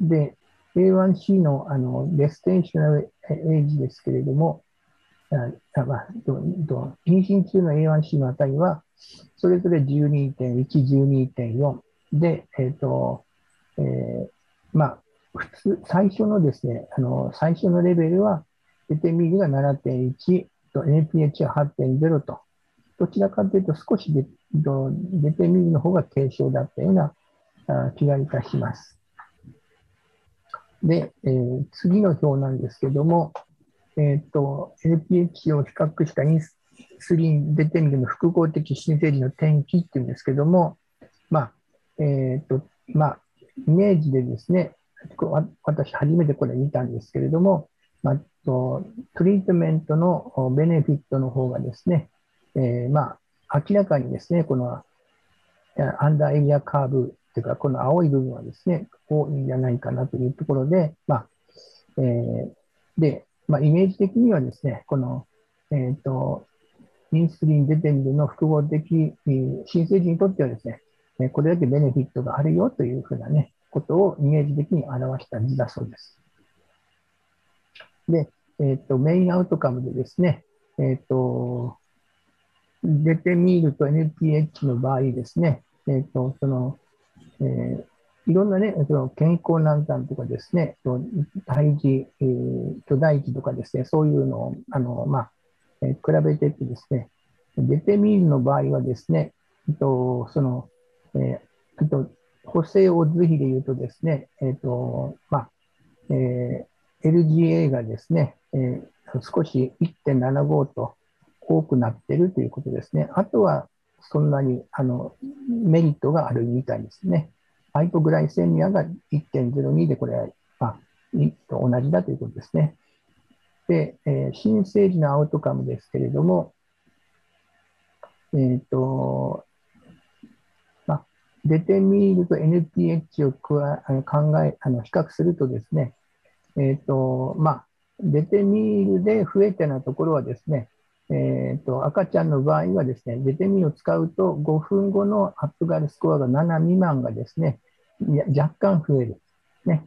で、A1C のあのレステンショナルエイジですけれども、あまあ、妊娠中の A1C の値は、それぞれ12.1、12.4で、えっ、ー、と、えー、まあ、普通、最初のですね、あの、最初のレベルは、デテミールが7.1と NPH は8.0と、どちらかというと少しデデテミールの方が軽症だったような気がいたします。で、えー、次の表なんですけども、えっ、ー、と、LPH を比較したインスリンデテミルの複合的新生児の転機っていうんですけども、まあ、えっ、ー、と、まあ、イメージでですね、私初めてこれ見たんですけれども、まあ、トリートメントのベネフィットの方がですね、えー、まあ、明らかにですね、このアンダーエリアカーブというか、この青い部分はですね、多いんじゃないかなというところで、まあ、えー、で、まあ、イメージ的にはですね、この、えっ、ー、と、インスリンデテンルの複合的、新生児にとってはですね、これだけベネフィットがあるよというふうなね、ことをイメージ的に表した図だそうです。で、えっ、ー、と、メインアウトカムでですね、えっ、ー、と、デテミールと NPH の場合ですね、えっ、と、その、えー、いろんなね、その健康難産とかですね、胎児、えー、巨大児とかですね、そういうのを、あの、まあ、えー、比べてってですね、デテミールの場合はですね、えっと、その、えー、あと、補正を図比で言うとですね、えっと、まあ、えー、LGA がですね、えー、少し1.75と多くなってるということですね。あとは、そんなにあのメリットがあるみたいですね。ハイポグライセミアが1.02で、これは、まあ、と同じだということですね。で、えー、新生児のアウトカムですけれども、えっ、ー、と、まあ、デテミールと NPH を加え考えあの比較するとですね、えっ、ー、と、まあ、デテミールで増えたようなところはですね、えーと、赤ちゃんの場合はですね、デテミールを使うと5分後のアップガルスコアが7未満がですね、若干増える。ね、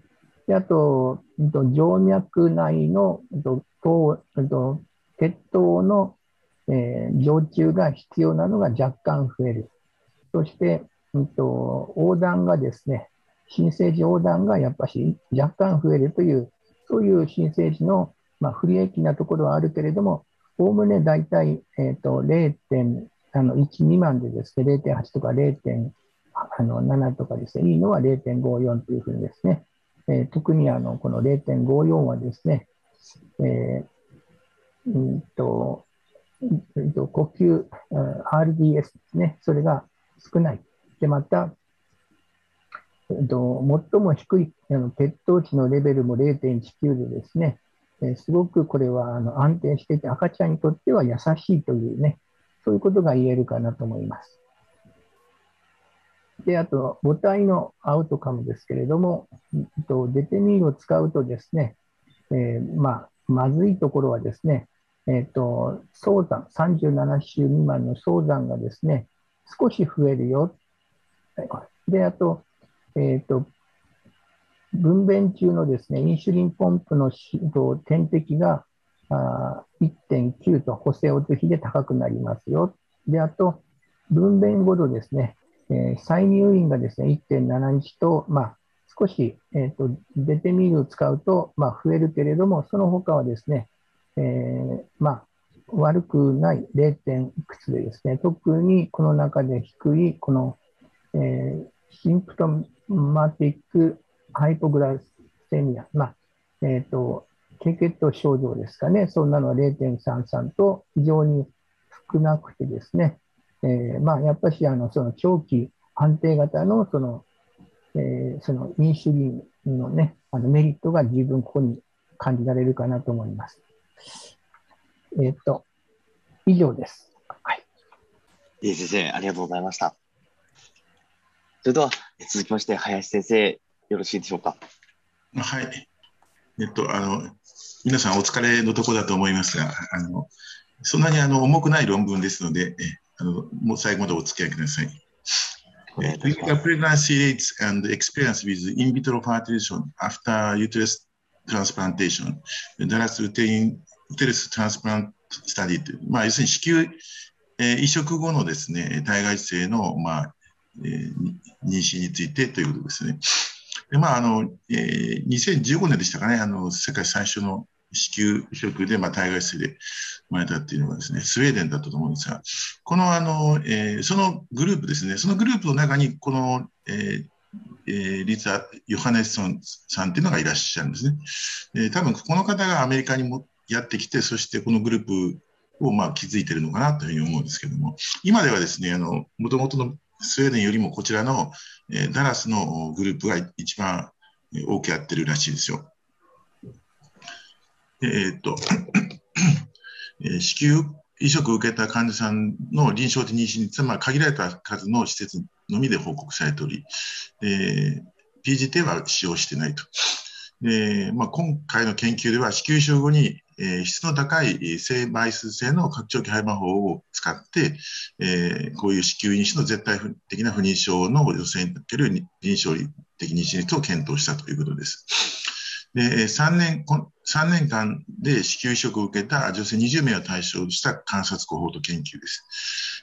であと、静脈内の血糖の、えー、常駐が必要なのが若干増える。そして、うんと、横断がですね、新生児横断がやっぱし若干増えるという、そういう新生児の、まあ、不利益なところはあるけれども、おおむね大体、えーと、0.1未満でですね、0.8とか0.7とかですね、いいのは0.54というふうにですね、えー、特にあのこの0.54はですね、えー、うんと呼吸、RDS ですね、それが少ない。で、また、最も低いあの血糖値のレベルも0.19でですねえ、すごくこれはあの安定していて、赤ちゃんにとっては優しいというね、そういうことが言えるかなと思います。で、あと、母体のアウトカムですけれども、デテミールを使うとですね、えー、まあ、まずいところはですね、えーと、早産、37週未満の早産がですね、少し増えるよ。で、あと、えーと、分娩中のですね、インシュリンポンプの点滴が1.9と補正オツ比で高くなりますよ。で、あと、分娩後のですね、えー、再入院がですね、1.7日と、まあ、少し、えーと、デテミールを使うと、まあ、増えるけれども、その他はですね、えー、まあ、悪くない 0. いくつでですね、特にこの中で低い、この、えー、シンプトマティックハイポグラセミア、まあ、えっ、ー、と、低血糖症状ですかね、そんなのは0.33と非常に少なくてですね、えー、まあ、やっぱしあのその長期安定型のその、えー、そのインシュリンの,、ね、あのメリットが十分ここに感じられるかなと思います。えっ、ー、と、以上です。はい。いい先生、ありがとうございました。それでは、続きまして、林先生、よろしいでしょうか？はい。えっと、あの、皆さんお疲れのところだと思いますが、あの、そんなにあの重くない論文ですので、えあのもう最後までお付き合いください。Clinical pregnancy rates and experience with in vitro fertilization after uterus transplantation, Dallas uterine uterus transplant study まあ、要するに子宮、えー、移植後のですね、体外性の、まあえー、妊娠についてということですね。でまああのえー、2015年でしたかね、あの世界最初の子宮移植で、まあ、体外性で生まれたっていうのがですね、スウェーデンだったと思うんですが、このあの、えー、そのグループですね、そのグループの中に、この、えーえー、リツァ・ヨハネスソンさんっていうのがいらっしゃるんですね。えー、多分この方がアメリカにもやってきて、そしてこのグループをまあ築いてるのかなというふうに思うんですけども、今ではですね、もともとのスウェーデンよりもこちらの、えー、ダラスのグループが一番多くやってるらしいですよ。えー、っと、子宮移植を受けた患者さんの臨床的妊娠率は、限られた数の施設のみで報告されており、えー、PGT は使用していないと。でまあ、今回の研究では子宮移植後に、えー、質の高い性倍数性の拡張器配魔法を使って、えー、こういう子宮妊娠の絶対的な不妊症の女性における臨床的妊娠率を検討したということです。で3年 ,3 年間で子宮移植を受けた女性20名を対象とした観察コホート研究です。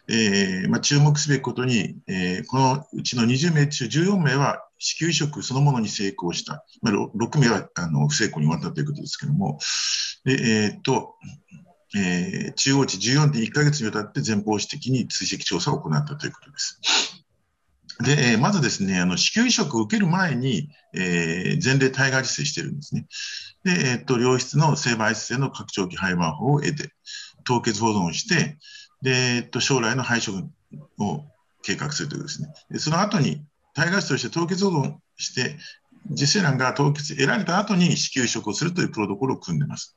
えーまあ、注目すべきことに、えー、このうちの20名中14名は子宮移植そのものに成功した、まあ、6名はあの不成功に終わったということですけれども、でえー、っとえー、中央値14.1ヶ月にわたって前方史的に追跡調査を行ったということです。で、まずですね、あの子宮移植を受ける前に、えー、前例体外受精してるんですね。で、え、っと、良質の性媒質性の拡張器配盤法を得て、凍結保存をして、で、えっと、将来の配色を計画するということですね。でその後に、体外質として凍結保存して、受精卵が凍結得られた後に子宮移植をするというプロトコルを組んでます。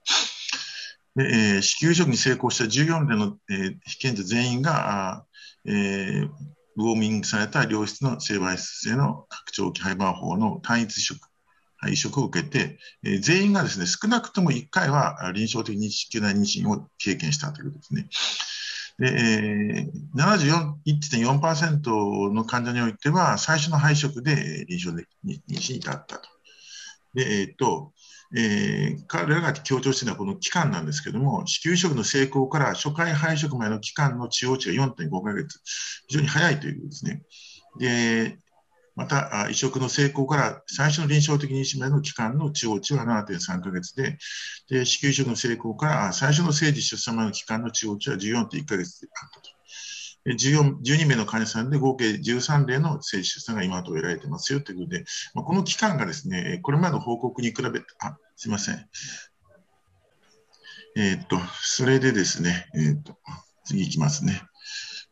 でえー、子宮移植に成功した14例の、えー、被験者全員が、あえー、ウォーミングされた良質の性媒質性の拡張器配盤法の単一移植移植を受けて、えー、全員がですね、少なくとも1回は臨床的に子宮内妊娠を経験したということですね。で、えー、71.4%の患者においては、最初の配色で臨床的に妊娠に至ったと。で、えっ、と、えー、彼らが強調しているのはこの期間なんですけれども、子宮移植の成功から初回配色までの期間の治療値が4.5ヶ月、非常に早いということですね。で、また、移植の成功から最初の臨床的妊娠までの期間の治療値は7.3ヶ月で、で子宮移植の成功から最初の生児出産までの期間の治療値は14.1ヶ月であったと。12名の患者さんで合計13例の生児出産が今のところ得られてますよということで、まあ、この期間がですね、これまでの報告に比べて、あ、すみません。えー、っと、それでですね、えー、っと、次いきますね。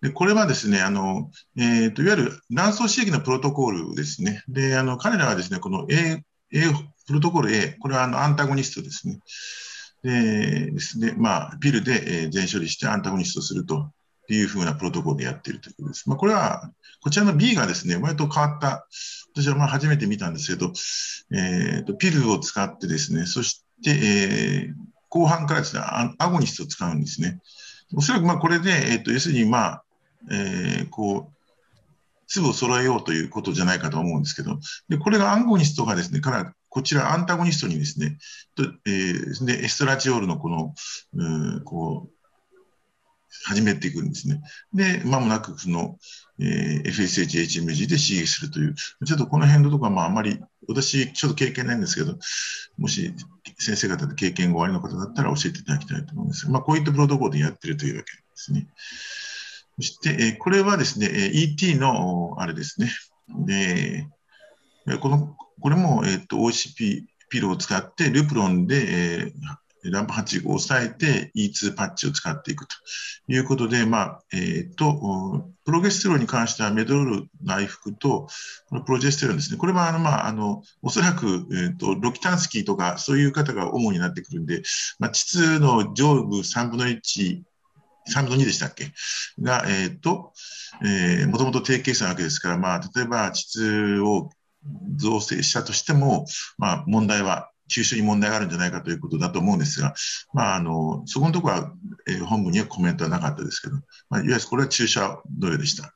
で、これはですね、あの、えー、っと、いわゆる卵巣刺激のプロトコールですね。で、あの、彼らはですね、この A、A、プロトコール A、これはあのアンタゴニストですね。でですね、まあ、ピルで、全処理してアンタゴニストするとっていうふうなプロトコルでやっているということです。まあ、これは、こちらの B がですね、割と変わった、私はまあ初めて見たんですけど、えー、とピルを使ってですね、そして、えー、後半からですね、アゴニストを使うんですね。おそらくまあこれで、えー、と要するに、まあ、えー、こう、粒を揃えようということじゃないかと思うんですけど、でこれがアンゴニストがですね、からこちらアンタゴニストにですね、とえー、でエストラチオールのこの、うん、こう始めていくんですね。で、まもなくその、えー、FSH、HMG で刺激するという、ちょっとこの辺のところは、まあ、あまり、私、ちょっと経験ないんですけど、もし先生方で経験がおありの方だったら教えていただきたいと思うんですまあ、こういったプロトコルでやってるというわけですね。そして、えー、これはですね、ET の、あれですね。で、この、これも、えっ、ー、と、OCP ピルを使って、ルプロンで、えー、ランプ8を抑えて E2 パッチを使っていくということで、まあ、えっ、ー、と、プロゲステロンに関してはメドロール内服と、このプロジェステロンですね。これは、あの、まあ、あの、おそらく、えっ、ー、と、ロキタンスキーとか、そういう方が主になってくるんで、まあ、膣の上部3分の1、3分の2でしたっけ？が、えっ、ー、と、えー、もともと低計算なわけですから、まあ、例えば、膣を造成したとしても、まあ、問題は吸収に問題があるんじゃないかということだと思うんですが、まあ、あのそこのところは、えー、本部にはコメントはなかったですけど、まあ、いわゆるこれは注射同様でした。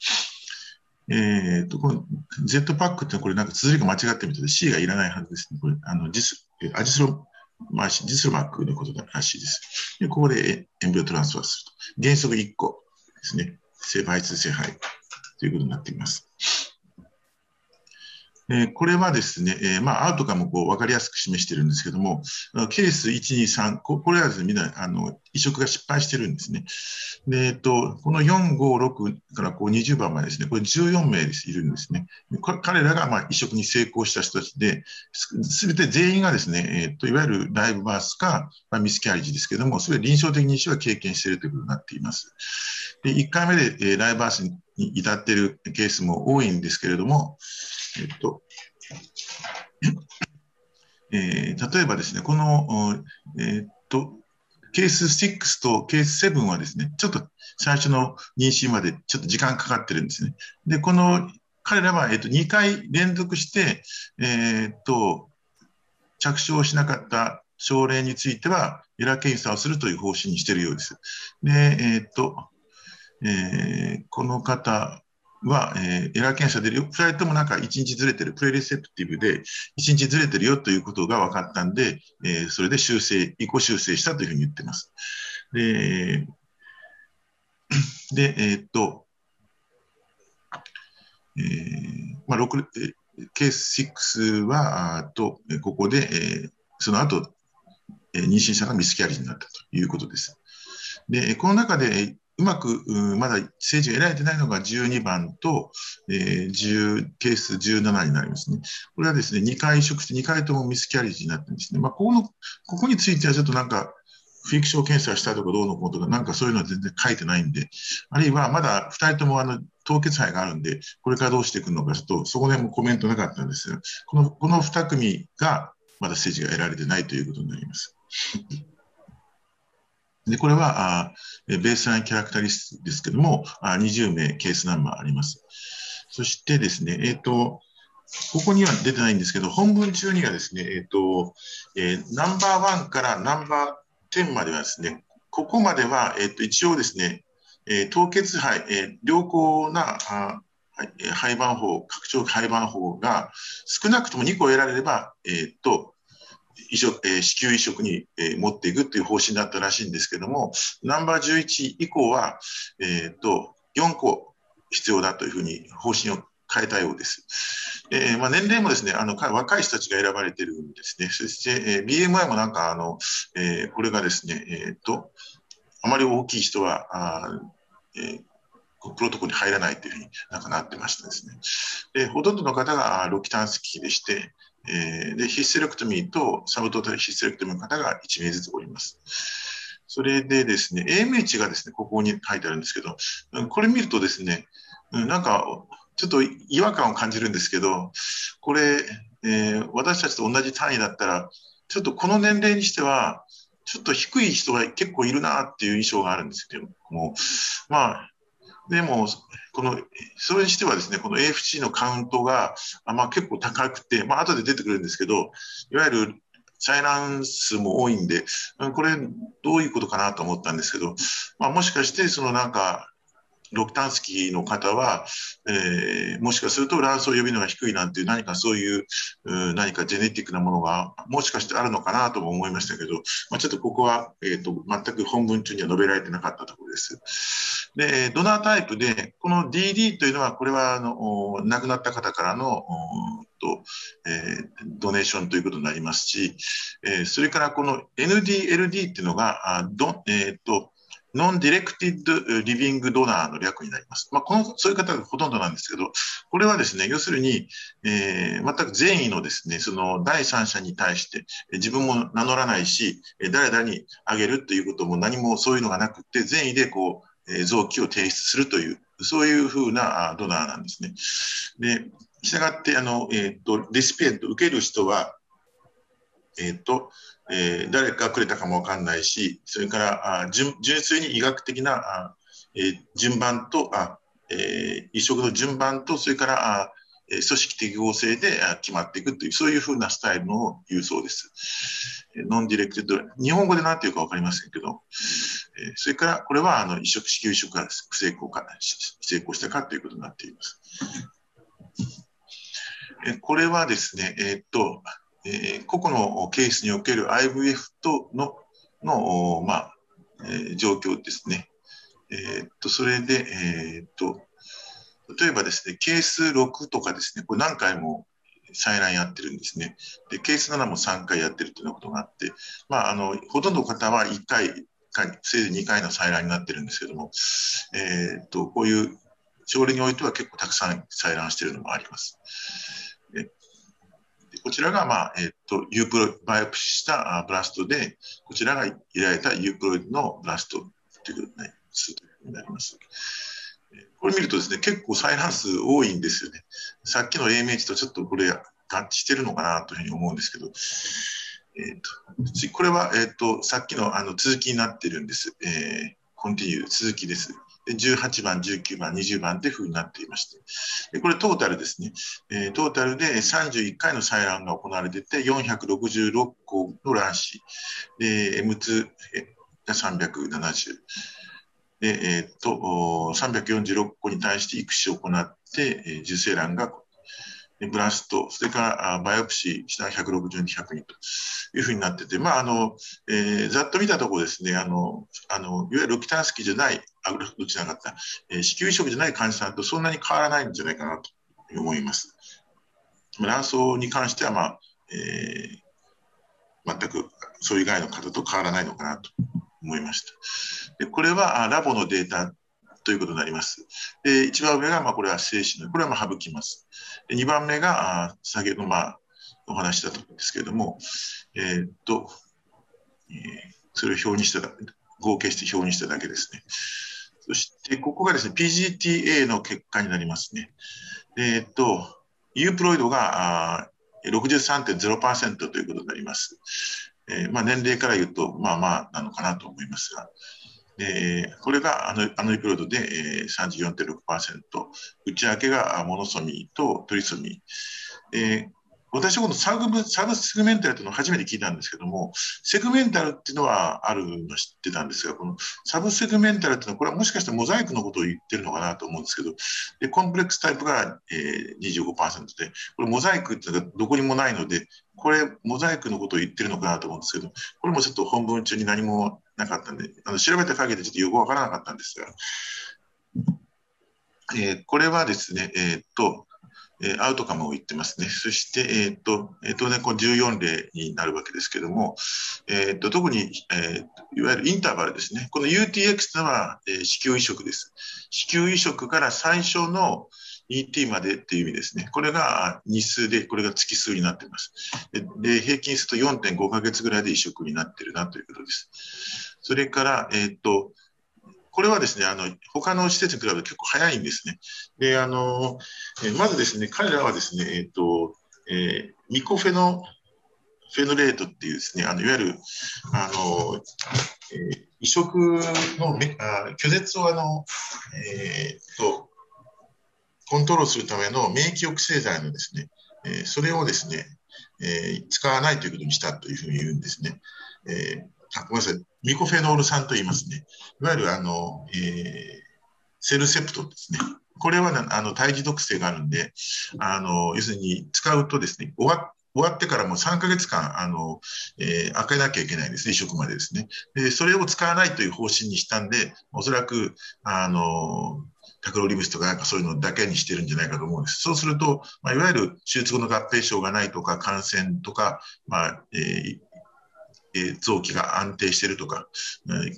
えーと、この Z パックってこれなんか綴りが間違ってみて C がいらないはずですね。これあのジスアジスロマジスロマックのことらしいです。でここでエンブリオトランスファーすると。原則1個ですね。性配通性配ということになっています。これはですね、まあ、アウトカムをこう分かりやすく示しているんですけども、ケース1、2、3、これはですね、みんなあの移植が失敗してるんですね。で、えっと、この4、5、6からこう20番までですね、これ14名いるんですね。彼らがま移植に成功した人たちで、すべて全員がですね、えっと、いわゆるライブバースか、まあ、ミスキャリージですけども、それ臨床的に医師は経験しているということになっています。で、1回目で、ライブバースに至っているケースも多いんですけれども、えっと、えー、例えばですね、この、えー、っと、ケース6とケース7はですね、ちょっと最初の妊娠までちょっと時間かかってるんですね。で、この彼らは、えっと、2回連続して、えー、っと、着床しなかった症例については、エラー検査をするという方針にしているようです。で、え、っと、えー、この方は、えー、エラー検査で2人ともなんか1日ずれてる、プレレセプティブで1日ずれてるよということが分かったんで、えー、それで修正、移行修正したというふうに言ってます。で、でえー、っと、えーまあ、6ケース6は、あとここで、えー、その後、えー、妊娠者がミスキャリーになったということです。で、この中でうまく、まだ政治が得られてないのが12番と、えー、10ケース17になりますね。これはですね、2回移植して2回ともミスキャリージになってるんですね。まあ、ここの、ここについてはちょっとなんか、フィクション検査したとかどうのこうとか、なんかそういうのは全然書いてないんで、あるいはまだ2人ともあの凍結肺があるんで、これからどうしていくのか、ちょっとそこでもコメントなかったんですが、このこの2組がまだ政治が得られてないということになります。で、これは、あベースラインキャラクタリストですけども、あ20名ケースナンバーあります。そしてですね、えっ、ー、と、ここには出てないんですけど、本文中にはですね、えっ、と、えーナンバーワンからナンバー10まではですね、ここまでは、えっ、と、一応ですね、え凍結肺、え良好な、あはいえー肺盤法、拡張肺盤法が少なくとも2個得られれば、えっ、と、移植、えー子宮移植に、えー持っていくという方針だったらしいんですけども、ナンバー11以降は、えっ、と、4個必要だというふうに方針を変えたようです。えーまあ、年齢もですね、あの若い人たちが選ばれているんですね。そして、えー BMI もなんかあの、えーこれがですね、えーっと、あまり大きい人は、あえープロトコルに入らないというふうになんかなってましたですね。で、ほとんどの方があロキタンスキーでして、えーで、ヒステレクトミーとサブトータルヒステレクトミーの方が1名ずつおります。それでですね、AMH がですね、ここに書いてあるんですけど、これ見るとですね、なんか、ちょっと違和感を感じるんですけど、これ、えー私たちと同じ単位だったら、ちょっとこの年齢にしては、ちょっと低い人が結構いるなっていう印象があるんですけども、まあ、でも、この、それにしてはですね、この AFC のカウントが、まあ、結構高くて、まあ、後で出てくるんですけど、いわゆるサイラン数も多いんで、これ、どういうことかなと思ったんですけど、まあ、もしかして、そのなんか、ロクタンスキーの方は、えーもしかすると卵巣予備能が低いなんていう何かそういうう何かジェネティックなものがもしかしてあるのかなとも思いましたけど、まあ、ちょっとここは、えー、と全く本文中には述べられてなかったところです。で、ドナータイプで、この DD というのは、これはあの亡くなった方からのと、えドネーションということになりますし、えそれからこの NDLD っていうのが、あどえーとノンディレクティッドリビングドナーの略になります。まあ、この、そういう方がほとんどなんですけど、これはですね、要するに、えー全く善意のですね、その第三者に対して、自分も名乗らないし、誰々にあげるということも何もそういうのがなくて、善意でこう、えー臓器を提出するという、そういうふうなドナーなんですね。で、したがって、あの、えっ、と、レシピエント、受ける人は、えっ、と、えー誰がくれたかもわかんないし、それから、あ純純粋に医学的な、あえー順番と、あえー移植の順番と、それから、あえー組織適合性で決まっていくという、そういうふうなスタイルの言うそうです。 non-directed、日本語で何て言うかわかりませんけど、えーそれから、これは、あの、移植、子宮移植が不成功か、成功したかということになっています。えーこれはですね、えーっと、えー個々のケースにおける IVF との、の、まあ、えー状況ですね。えーっと、それで、えーっと、例えばですね、ケース6とかですね、これ何回も採卵やってるんですね。で、ケース7も3回やってるというようなことがあって、まあ、あの、ほとんどの方は1回か、せいぜい2回の採卵になってるんですけども、えーっと、こういう症例においては結構たくさん採卵しているのもあります。でこちらが、まあ、えっ、と、 euplo-、 biopsy した blast で、こちらが入れられた euploid の blastということになります。ということになりますこれ見るとですね、結構採卵数多いんですよね。さっきの AMH とちょっとこれ合致してるのかなというふうに思うんですけど、えー、と次これは、えー、とさっきのあの続きになってるんです。えー、コンティニュー、続きです。18番、19番、20番っていうふうになっていまして、これトータルですね。トータルで31回の採卵が行われてて、466個の卵子、で M2 が370。で、えーっと、346個に対して育児を行って、え受精卵がブラスト、それからバイオプシーした162、100人というふうになってて、まああのえーざっと見たところですね、あのあのいわゆるロキタンスキーじゃない、あ、ロキじゃなかった、えー子宮移植じゃない患者さんとそんなに変わらないんじゃないかなと思います。卵巣に関しては、まあえー全くそれ以外の方と変わらないのかなと思いました。でこれはあラボのデータということになります。で一番上が、まあ、これは精子の、これはまあ省きます。で2番目が、あ先ほど、まあ、お話ししたところですけれども、えーっと、えーそれを表にしただ合計して表にしただけですね。そして、ここがですね、PGTA の結果になりますね。えっと、ユープロイドが63.0%ということになります。えーまあ、年齢から言うと、まあまあなのかなと思いますが、でこれがアノアノイプロイドで、えー、34.6%、内訳がモノソミーとトリソミー、えー、私はこのサブサブセグメンタルというのを初めて聞いたんですけども、セグメンタルっていうのはあるの知ってたんですが、このサブセグメンタルっていうのは、これはもしかしたらモザイクのことを言ってるのかなと思うんですけど、でコンプレックスタイプが、えー、25%で、これモザイクっていうのはどこにもないので、これモザイクのことを言ってるのかなと思うんですけど、これもちょっと本文中に何もなかったんで、あの調べた限りでちょっとよくわからなかったんですが、えー、これはですね、えー、っと、えアウトカムを言ってますね。そして、えっ、と、え当然こう14例になるわけですけども、えっ、と、特に、えいわゆるインターバルですね。この UTX というのは、え子宮移植です。子宮移植から最初の ET までっていう意味ですね。これが日数で、これが月数になっています。で、平均すると4.5ヶ月ぐらいで移植になってるなということです。それから、えっ、と、これはですね、あの、他の施設に比べて結構早いんですね。で、あの、えまずですね、彼らはですね、えっ、と、えー、ミコフェノ、フェノレートっていうですね、あの、いわゆる、あの、えー、移植のめあ拒絶をあの、えー、と、コントロールするための免疫抑制剤のですね、えー、それをですね、えー、使わないということにしたというふうに言うんですね。えーあごめんなさい、ミコフェノール酸と言いますね。いわゆるあの、えー、セルセプトですね。これはあの胎児毒性があるんで、あの要するに使うとですね、終わ終わってからも3ヶ月間、あの、えー、開けなきゃいけないですね、移植までですね。で、それを使わないという方針にしたんで、おそらく、あの、タクロリブスとかなんかそういうのだけにしてるんじゃないかと思うんです。そうすると、まあ、いわゆる手術後の合併症がないとか、感染とか、まあ、えー、臓器が安定しているとか、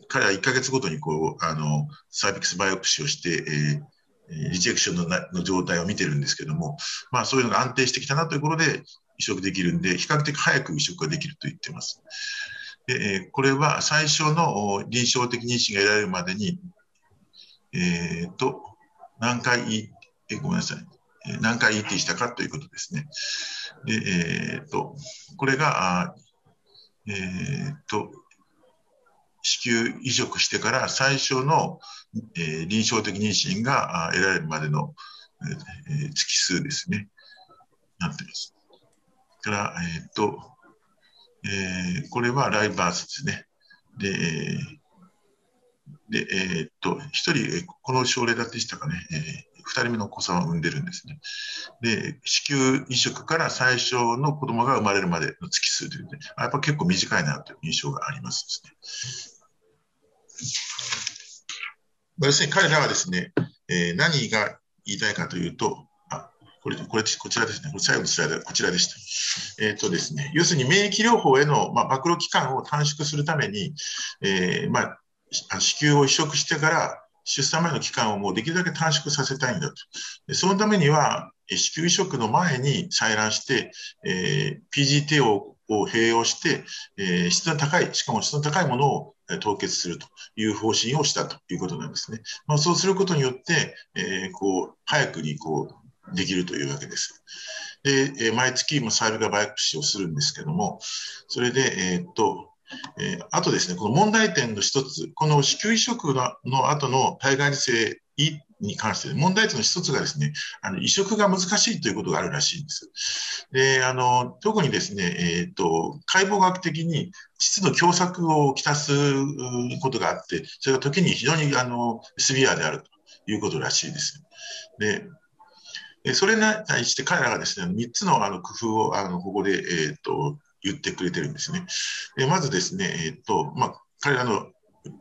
彼は1ヶ月ごとにこうあのサービックスバイオプシーをして、えー、リジェクションのなの状態を見てるんですけども、まあ、そういうのが安定してきたなということで移植できるんで、比較的早く移植ができると言ってます。でこれは最初の臨床的妊娠が得られるまでに、えーと、何回、えごめんなさい、何回 ET したかということですね。でえーと、これがえー、っと、子宮移植してから最初の、えー、臨床的妊娠が得られるまでの、えー、月数ですね、なってます。から、えー、っと、えー、これはライバースですね。で、で、えー、っと、一人、この症例だってしたかね、えー、2人目のお子さんを産んでるんですね。で、子宮移植から最初の子供が生まれるまでの月数というで、やっぱ結構短いなという印象がありますですね。要するに彼らはですね、えー、何が言いたいかというと、あこれ、これ、こちらですね。これ最後のスライド、こちらでした。えっ、ー、とですね、要するに免疫療法への、まあ、暴露期間を短縮するために、えー、まあ、子宮を移植してから、出産前の期間をもうできるだけ短縮させたいんだと。そのためには、子宮移植の前に採卵して、えー、PGT をを併用して、えー、質の高い、しかも質の高いものを凍結するという方針をしたということなんですね。まあ、そうすることによって、えー、こう早くにこうできるというわけです。で、え、毎月もサービガバイクシーをするんですけども、それで、えー、っと、えー、あとですね、この問題点の一つ、この子宮移植の後の体外受精に関して問題点の一つがですね、あの移植が難しいということがあるらしいんです。で、あの、特にですね、えっ、ー、と、解剖学的に膣の狭窄をきたすことがあって、それが時に非常にあのスビアであるということらしいです。で、それに対して彼らがですね、3つのあの工夫をあのここで、えーと言ってくれてるんですね。でまずですね、えっ、と、まあ、彼らの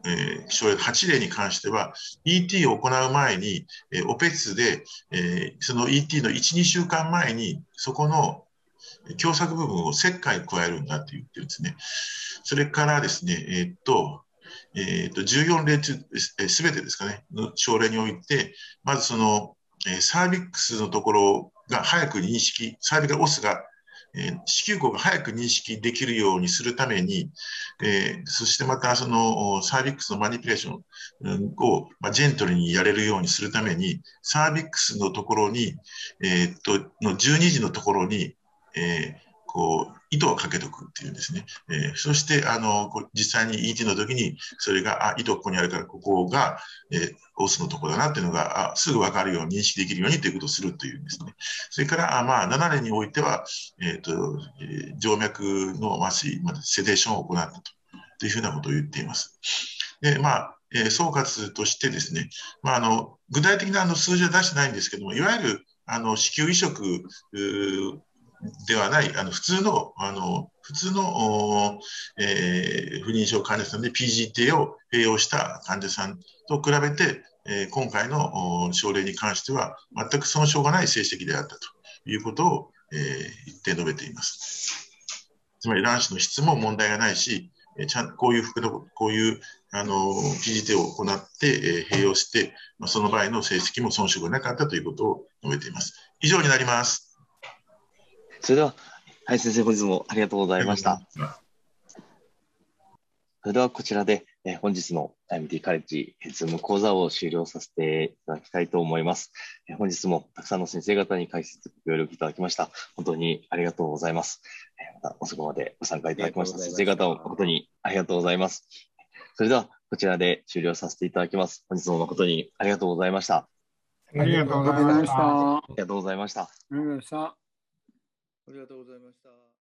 えー、症例8例に関しては、ET を行う前に、えー、オペ室で、えー、その ET の1、2週間前に、そこの狭窄部分を切開加えるんだと言ってるんですね。それからですね、えー、っと、えー、っと14例中、すべてですかね、の症例において、まずその、えー、サービックスのところが早く認識、サービカルオスがえー、子宮口が早く認識できるようにするために、え、そしてまたそのサービックスのマニピュレーションを、ま、ジェントルにやれるようにするために、サービックスのところに、え、っとの12時のところに、え、こう、糸をかけとくっていうんですね。えー、そして、あの、実際に ET の時に、それが、あ、糸ここにあるから、ここが、えー、オスのとこだなっていうのが、あすぐわかるように認識できるようにということをするというんですね。それから、あまあ、7年においては、えっ、ー、と、えー、静脈の麻酔、まあ、セデーションを行ったと。というふうなことを言っています。で、まあ、えー、総括としてですね、まあ、あの、具体的なあの数字は出してないんですけども、いわゆる、あの、子宮移植ではない、あの普通の、あの普通の、えー、不妊症患者さんで PGT を併用した患者さんと比べて、えー、今回の症例に関しては、全く損傷がない成績であったということを、えー、言って述べています。つまり卵子の質も問題がないし、えちゃんこういう服の、こういうあの PGT を行って、え、併用して、まあ、その場合の成績も損傷がなかったということを述べています。以上になります。それでは、はい、先生、本日もありがとうございました。それでは、こちらで、え本日の IMT カレッジ、ズーム講座を終了させていただきたいと思います。え本日もたくさんの先生方に解説ご協力いただきました。本当にありがとうございます。えまた遅くまでご参加いただきました先生方も誠にありがとうございます。それでは、こちらで終了させていただきます。本日も誠にありがとうございました。ありがとうございました。ありがとうございました。ありがとうございました。ありがとうございました。